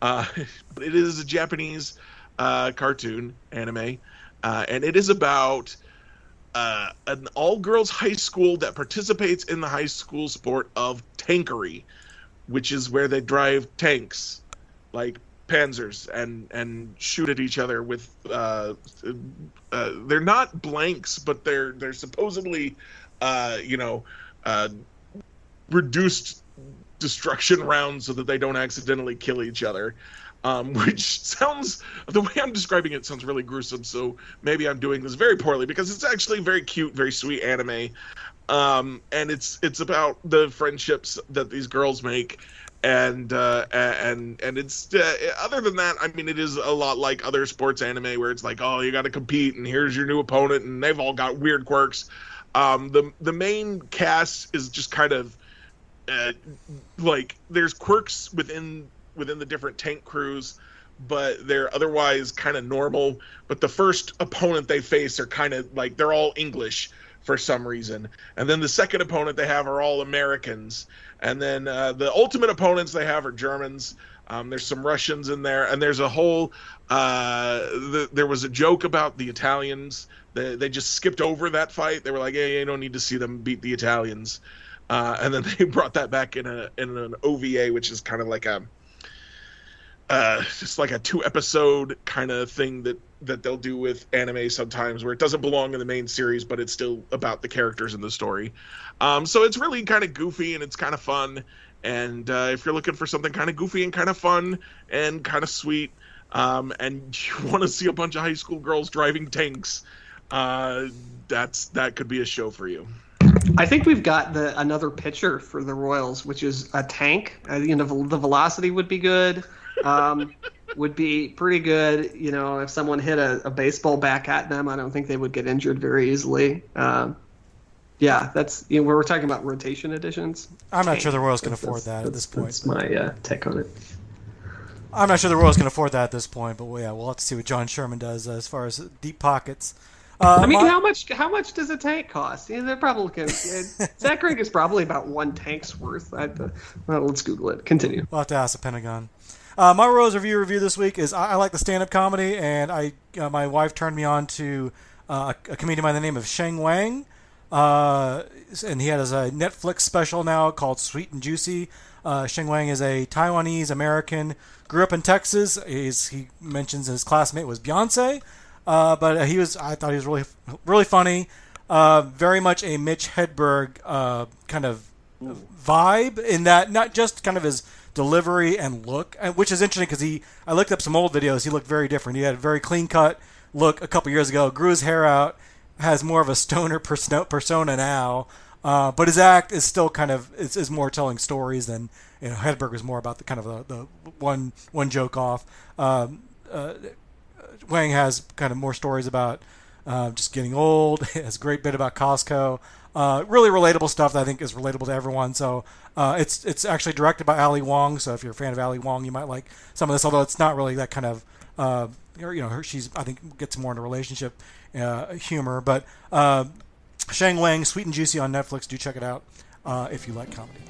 uh, but it is a Japanese uh, cartoon anime, uh, and it is about uh, an all girls high school that participates in the high school sport of tankery, which is where they drive tanks, like panzers and and shoot at each other with uh, uh, they're not blanks, but they're they're supposedly uh, you know uh, reduced destruction rounds so that they don't accidentally kill each other. Um, which sounds the way I'm describing it sounds really gruesome. So maybe I'm doing this very poorly because it's actually very cute, very sweet anime, um, and it's it's about the friendships that these girls make and uh, and and it's uh, other than that, I mean, it is a lot like other sports anime where it's like, oh, you got to compete, and here's your new opponent, and they've all got weird quirks. Um, the the main cast is just kind of uh, like there's quirks within within the different tank crews, but they're otherwise kind of normal. But the first opponent they face are kind of like they're all English for some reason, and then the second opponent they have are all Americans and then uh, the ultimate opponents they have are Germans. Um, there's some Russians in there, and there's a whole. Uh, the, there was a joke about the Italians. They, they just skipped over that fight. They were like, "Hey, you don't need to see them beat the Italians," uh, and then they brought that back in a in an OVA, which is kind of like a uh, just like a two episode kind of thing that that they'll do with anime sometimes where it doesn't belong in the main series but it's still about the characters in the story. Um, so it's really kind of goofy and it's kind of fun. And uh, if you're looking for something kind of goofy and kind of fun and kind of sweet um, and you want to see a bunch of high school girls driving tanks uh, that's that could be a show for you I think we've got the another pitcher for the Royals, which is a tank. Uh, you know, the velocity would be good um, would be pretty good. You know, if someone hit a, a, baseball back at them, I don't think they would get injured very easily. Um, yeah, that's you know, we're talking about rotation additions. I'm not sure the Royals can afford that at this point. That's my uh, take on it. I'm not sure the Royals can afford that at this point, but well, yeah, we'll have to see what John Sherman does uh, as far as deep pockets. Uh, I mean, my, how much how much does a tank cost? Yeah, they're probably can. Zack Greinke is probably about one tank's worth. I, uh, well, let's Google it. Continue. We'll have to ask the Pentagon. Uh, my Royals review review this week is I, I like the stand up comedy, and I uh, my wife turned me on to uh, a, a, comedian by the name of Sheng Wang, uh, and he has a Netflix special now called Sweet and Juicy. Uh, Sheng Wang is a Taiwanese American, grew up in Texas. He's, he mentions his classmate was Beyonce, uh, but he was I thought he was really really funny. very much a Mitch Hedberg kind of vibe in that not just kind of his delivery and look, which is interesting because he. I looked up some old videos. He looked very different. He had a very clean cut look a couple years ago. Grew his hair out. Has more of a stoner persona now. Uh, but his act is still kind of is, is more telling stories than you know. Hedberg was more about the kind of the, the one one joke off. Um, uh, Wang has kind of more stories about uh, just getting old. has a great bit about Costco. Uh, really relatable stuff that I think is relatable to everyone. So uh, it's it's actually directed by Ali Wong. So if you're a fan of Ali Wong, you might like some of this. Although it's not really that kind of uh, you know her, she's I think gets more into relationship uh, humor. But uh, Sheng Wang, Sweet and Juicy on Netflix. Do check it out uh, if you like comedy.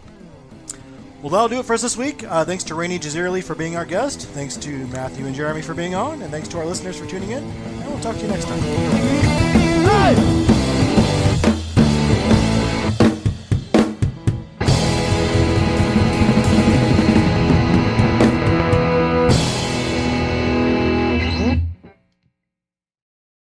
Well, that'll do it for us this week. Uh, thanks to Rany Jazayerli for being our guest. Thanks to Matthew and Jeremy for being on. And thanks to our listeners for tuning in. And we'll talk to you next time. Hey!